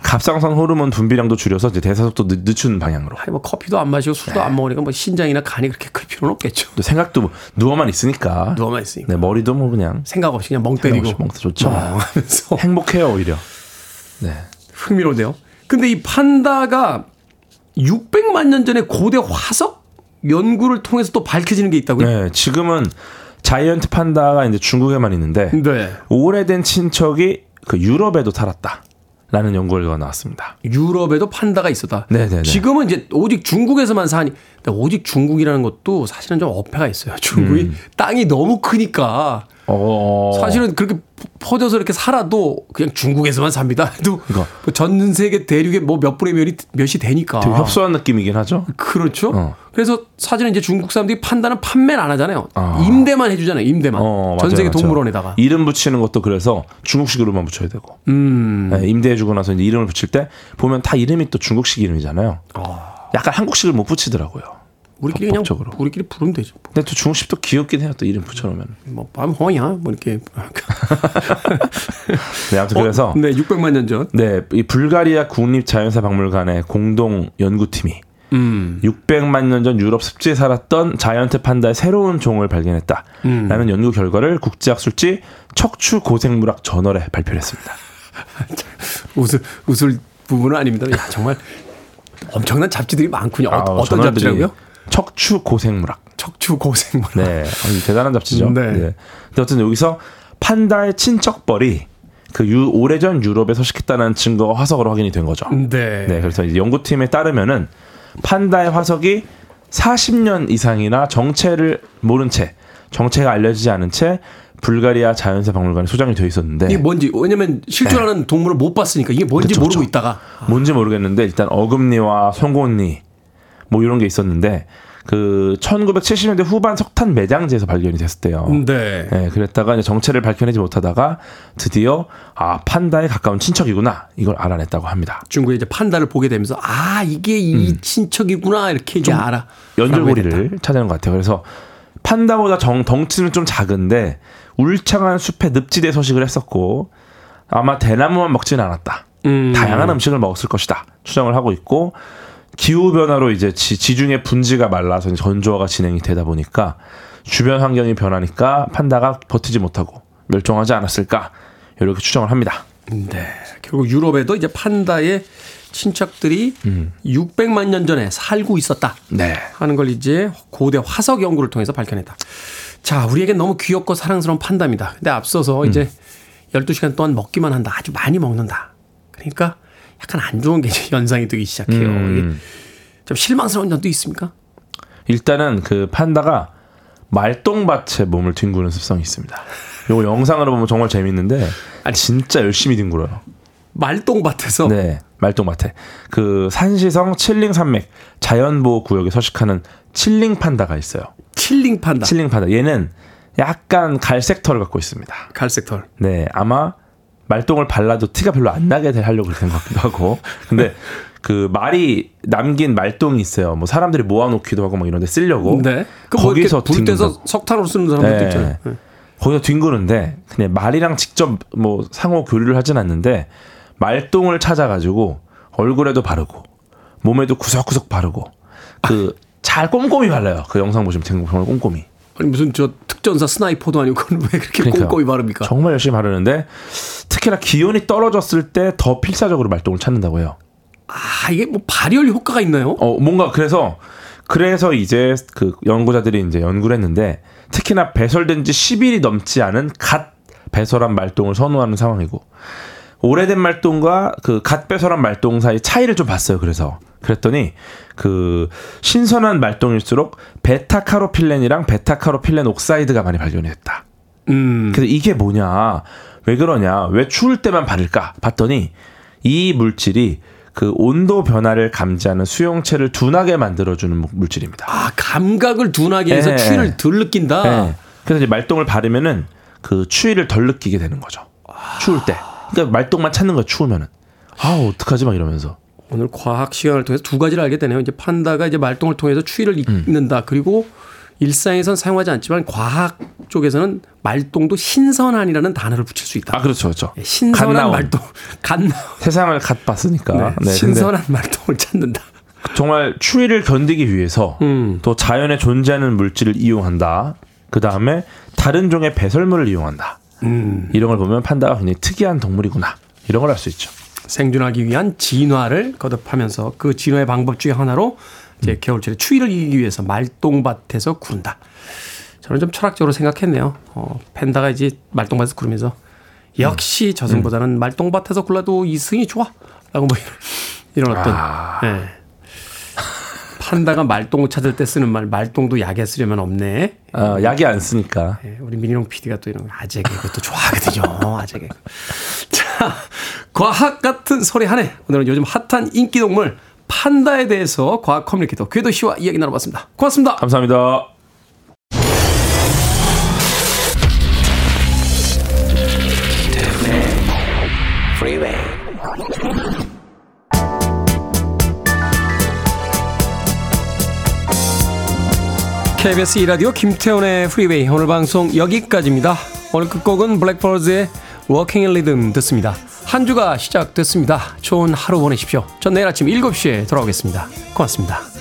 갑상선 호르몬 분비량도 줄여서 이제 대사속도 늦 추는 방향으로. 아니 뭐 커피도 안 마시고 술도 네. 안 먹으니까 뭐 신장이나 간이 그렇게 클 필요는 없겠죠. 또 생각도 뭐 누워만 있으니까. 누워만 있으니까. 네, 머리도 뭐 그냥 생각 없이 그냥 멍 때리고 멍 좋죠. 어, 행복해요 오히려. 네. 흥미로운데요. 근데 이 판다가 600만 년 전에 고대 화석 연구를 통해서 또 밝혀지는 게 있다고요? 네, 지금은 자이언트 판다가 이제 중국에만 있는데 네. 오래된 친척이 그 유럽에도 살았다. 라는 연구 결과가 나왔습니다. 유럽에도 판다가 있었다. 네네. 지금은 이제 오직 중국에서만 사니, 오직 중국이라는 것도 사실은 좀 어폐가 있어요. 중국이 음. 땅이 너무 크니까 어. 사실은 그렇게 퍼져서 이렇게 살아도 그냥 중국에서만 삽니다. 또 그러니까. 뭐전 세계 대륙에 뭐 몇 분의 몇이 몇이 되니까. 되게 협소한 느낌이긴 하죠. 그렇죠. 어. 그래서 사실은 이제 중국 사람들이 판다는 판매를 안 하잖아요. 아. 임대만 해주잖아요. 임대만. 어, 전 세계 동물원에다가 이름 붙이는 것도 그래서 중국식 으로만 붙여야 되고. 음. 네, 임대해주고 나서 이제 이름을 붙일 때 보면 다 이름이 또 중국식 이름이잖아요. 어. 약간 한국식을 못 붙이더라고요. 우리끼리 그냥 적으로. 우리끼리 부르면 되죠. 뭐. 근데 또 중국식도 귀엽긴 해요. 또 이름 붙여놓으면. 뭐 밤호야 뭐 이렇게. 네, 아무튼 어, 그래서 네, 600만 년 전. 네, 이 불가리아 국립자연사 박물관의 공동 연구팀이 음. 600만 년 전 유럽 습지에 살았던 자이언트 판다의 새로운 종을 발견했다. 음. 라는 연구 결과를 국제학술지 척추 고생물학 저널에 발표를 했습니다. 웃을 웃을 부분은 아닙니다. 야, 정말 엄청난 잡지들이 많군요. 어, 아, 어 떤 잡지라고요? 척추 고생물학. 척추 고생물학. 네. 대단한 잡지죠. 네. 네. 근데 어쨌든 여기서 판다의 친척벌이 그 유, 오래전 유럽에 서식했다는 증거가 화석으로 확인이 된 거죠. 네. 네. 그래서 이제 연구팀에 따르면은 판다의 화석이 40년 이상이나 정체를 모른 채, 정체가 알려지지 않은 채 불가리아 자연사 박물관에 소장이 되어 있었는데 이게 뭔지 왜냐면 실존하는 네. 동물을 못 봤으니까 이게 뭔지 그쵸, 모르고 그쵸. 있다가 뭔지 모르겠는데 일단 어금니와 송곳니 뭐 이런 게 있었는데 그 1970년대 후반 석탄 매장지에서 발견이 됐었대요. 네. 네. 그랬다가 이제 정체를 밝혀내지 못하다가 드디어 아 판다에 가까운 친척이구나 이걸 알아냈다고 합니다. 중국에 이제 판다를 보게 되면서 아 이게 이 음. 친척이구나 이렇게 이제 알아. 연결고리를 찾아낸 것 같아요. 그래서 판다보다 정, 덩치는 좀 작은데 울창한 숲에 늪지대 서식을 했었고 아마 대나무만 먹지는 않았다. 음. 다양한 음식을 먹었을 것이다. 추정을 하고 있고 기후 변화로 이제 지, 지중해 분지가 말라서 전조화가 진행이 되다 보니까 주변 환경이 변하니까 판다가 버티지 못하고 멸종하지 않았을까 이렇게 추정을 합니다. 네. 결국 유럽에도 이제 판다의 친척들이 음. 600만 년 전에 살고 있었다. 네. 하는 걸 이제 고대 화석 연구를 통해서 밝혀냈다. 자, 우리에겐 너무 귀엽고 사랑스러운 판다입니다. 근데 앞서서 음. 이제 12시간 동안 먹기만 한다. 아주 많이 먹는다. 그러니까 약간 안 좋은 게 연상이 되기 시작해요. 음. 좀 실망스러운 점도 있습니까? 일단은 그 판다가 말똥밭에 몸을 뒹구는 습성이 있습니다. 요거 영상으로 보면 정말 재밌는데 아니 진짜 열심히 뒹굴어요. 말똥밭에서? 네, 말똥밭에. 그 산시성 칠링 산맥 자연보호 구역에 서식하는 칠링 판다가 있어요. 칠링 판다. 칠링 판다. 얘는 약간 갈색 털을 갖고 있습니다. 갈색 털. 네, 아마 말똥을 발라도 티가 별로 안 나게 하려고 것 같기도 하고. 근데 그 말이 남긴 말똥이 있어요. 뭐 사람들이 모아놓기도 하고 막 이런데 쓰려고. 네. 그 거기서 불 떼서 석탄으로 쓰는 사람들도 네. 있잖아요. 네. 거기서 뒹구는데 그냥 말이랑 직접 뭐 상호 교류를 하진 않는데 말똥을 찾아가지고 얼굴에도 바르고 몸에도 구석구석 바르고 그잘 꼼꼼히 발라요. 그 영상 보시면 정말 꼼꼼히. 아니 무슨 저 특전사 sniper도 아니고 그건 왜 그렇게 그러니까요. 꼼꼼히 바릅니까? 정말 열심히 바르는데 특히나 기온이 떨어졌을 때 더 필사적으로 말똥을 찾는다고 해요. 아 이게 뭐 발열 효과가 있나요? 어 뭔가 그래서 그래서 이제 그 연구자들이 이제 연구를 했는데 특히나 배설된 지 10일이 넘지 않은 갓 배설한 말똥을 선호하는 상황이고 오래된 말똥과 그 갓 배설한 말똥 사이 차이를 좀 봤어요. 그래서 그랬더니 그 신선한 말똥일수록 beta-caryophyllene이랑 beta-caryophyllene oxide가 많이 발견이 됐다. 음. 그래서 이게 뭐냐? 왜 그러냐? 왜 추울 때만 바를까? 봤더니 이 물질이 그 온도 변화를 감지하는 수용체를 둔하게 만들어주는 물질입니다. 아 감각을 둔하게 해서 예. 추위를 덜 느낀다. 네. 그래서 이제 말똥을 바르면은 그 추위를 덜 느끼게 되는 거죠. 추울 때. 그러니까 말똥만 찾는 거야 추우면은. 아 어떡하지 막 이러면서. 오늘 과학 시간을 통해서 두 가지를 알게 되네요. 이제 판다가 이제 말똥을 통해서 추위를 잊는다. 그리고 일상에선 사용하지 않지만 과학 쪽에서는 말똥도 신선한이라는 단어를 붙일 수 있다. 아 그렇죠 그렇죠. 예, 갓 신선한 나온. 말똥, 갓. 세상을 갓 봤으니까. 네, 네, 신선한 말똥을 찾는다. 정말 추위를 견디기 위해서 음. 또 자연에 존재하는 물질을 이용한다. 그 다음에 다른 종의 배설물을 이용한다. 음. 이런 걸 보면 판다가 굉장히 특이한 동물이구나. 이런 걸 알 수 있죠. 생존하기 위한 진화를 거듭하면서 그 진화의 방법 중에 하나로 이제 겨울철에 추위를 이기기 위해서 말똥밭에서 구른다. 저는 좀 철학적으로 생각했네요. 어, 팬다가 이제 말똥밭에서 구르면서 역시 저승보다는 말똥밭에서 굴러도 이승이 좋아. 라고 뭐 이런, 이런 어떤, 아. 예. 판다가 말똥을 찾을 때 쓰는 말, 말똥도 약에 쓰려면 없네. 아, 약이 안 쓰니까. 예, 우리 민희룡 PD가 또 이런 거 아재 개그 또 좋아하거든요. 아재 개그. 자, 과학 같은 소리 하네. 오늘은 요즘 핫한 인기 동물 판다에 대해서 과학 커뮤니케이터 궤도 씨와 이야기 나눠봤습니다. 고맙습니다. 감사합니다. KBS 2라디오 김태훈의 프리웨이 오늘 방송 여기까지입니다. 오늘 끝곡은 블랙버즈의 Walking in Rhythm 듣습니다. 한 주가 시작됐습니다. 좋은 하루 보내십시오. 전 내일 아침 7시에 돌아오겠습니다. 고맙습니다.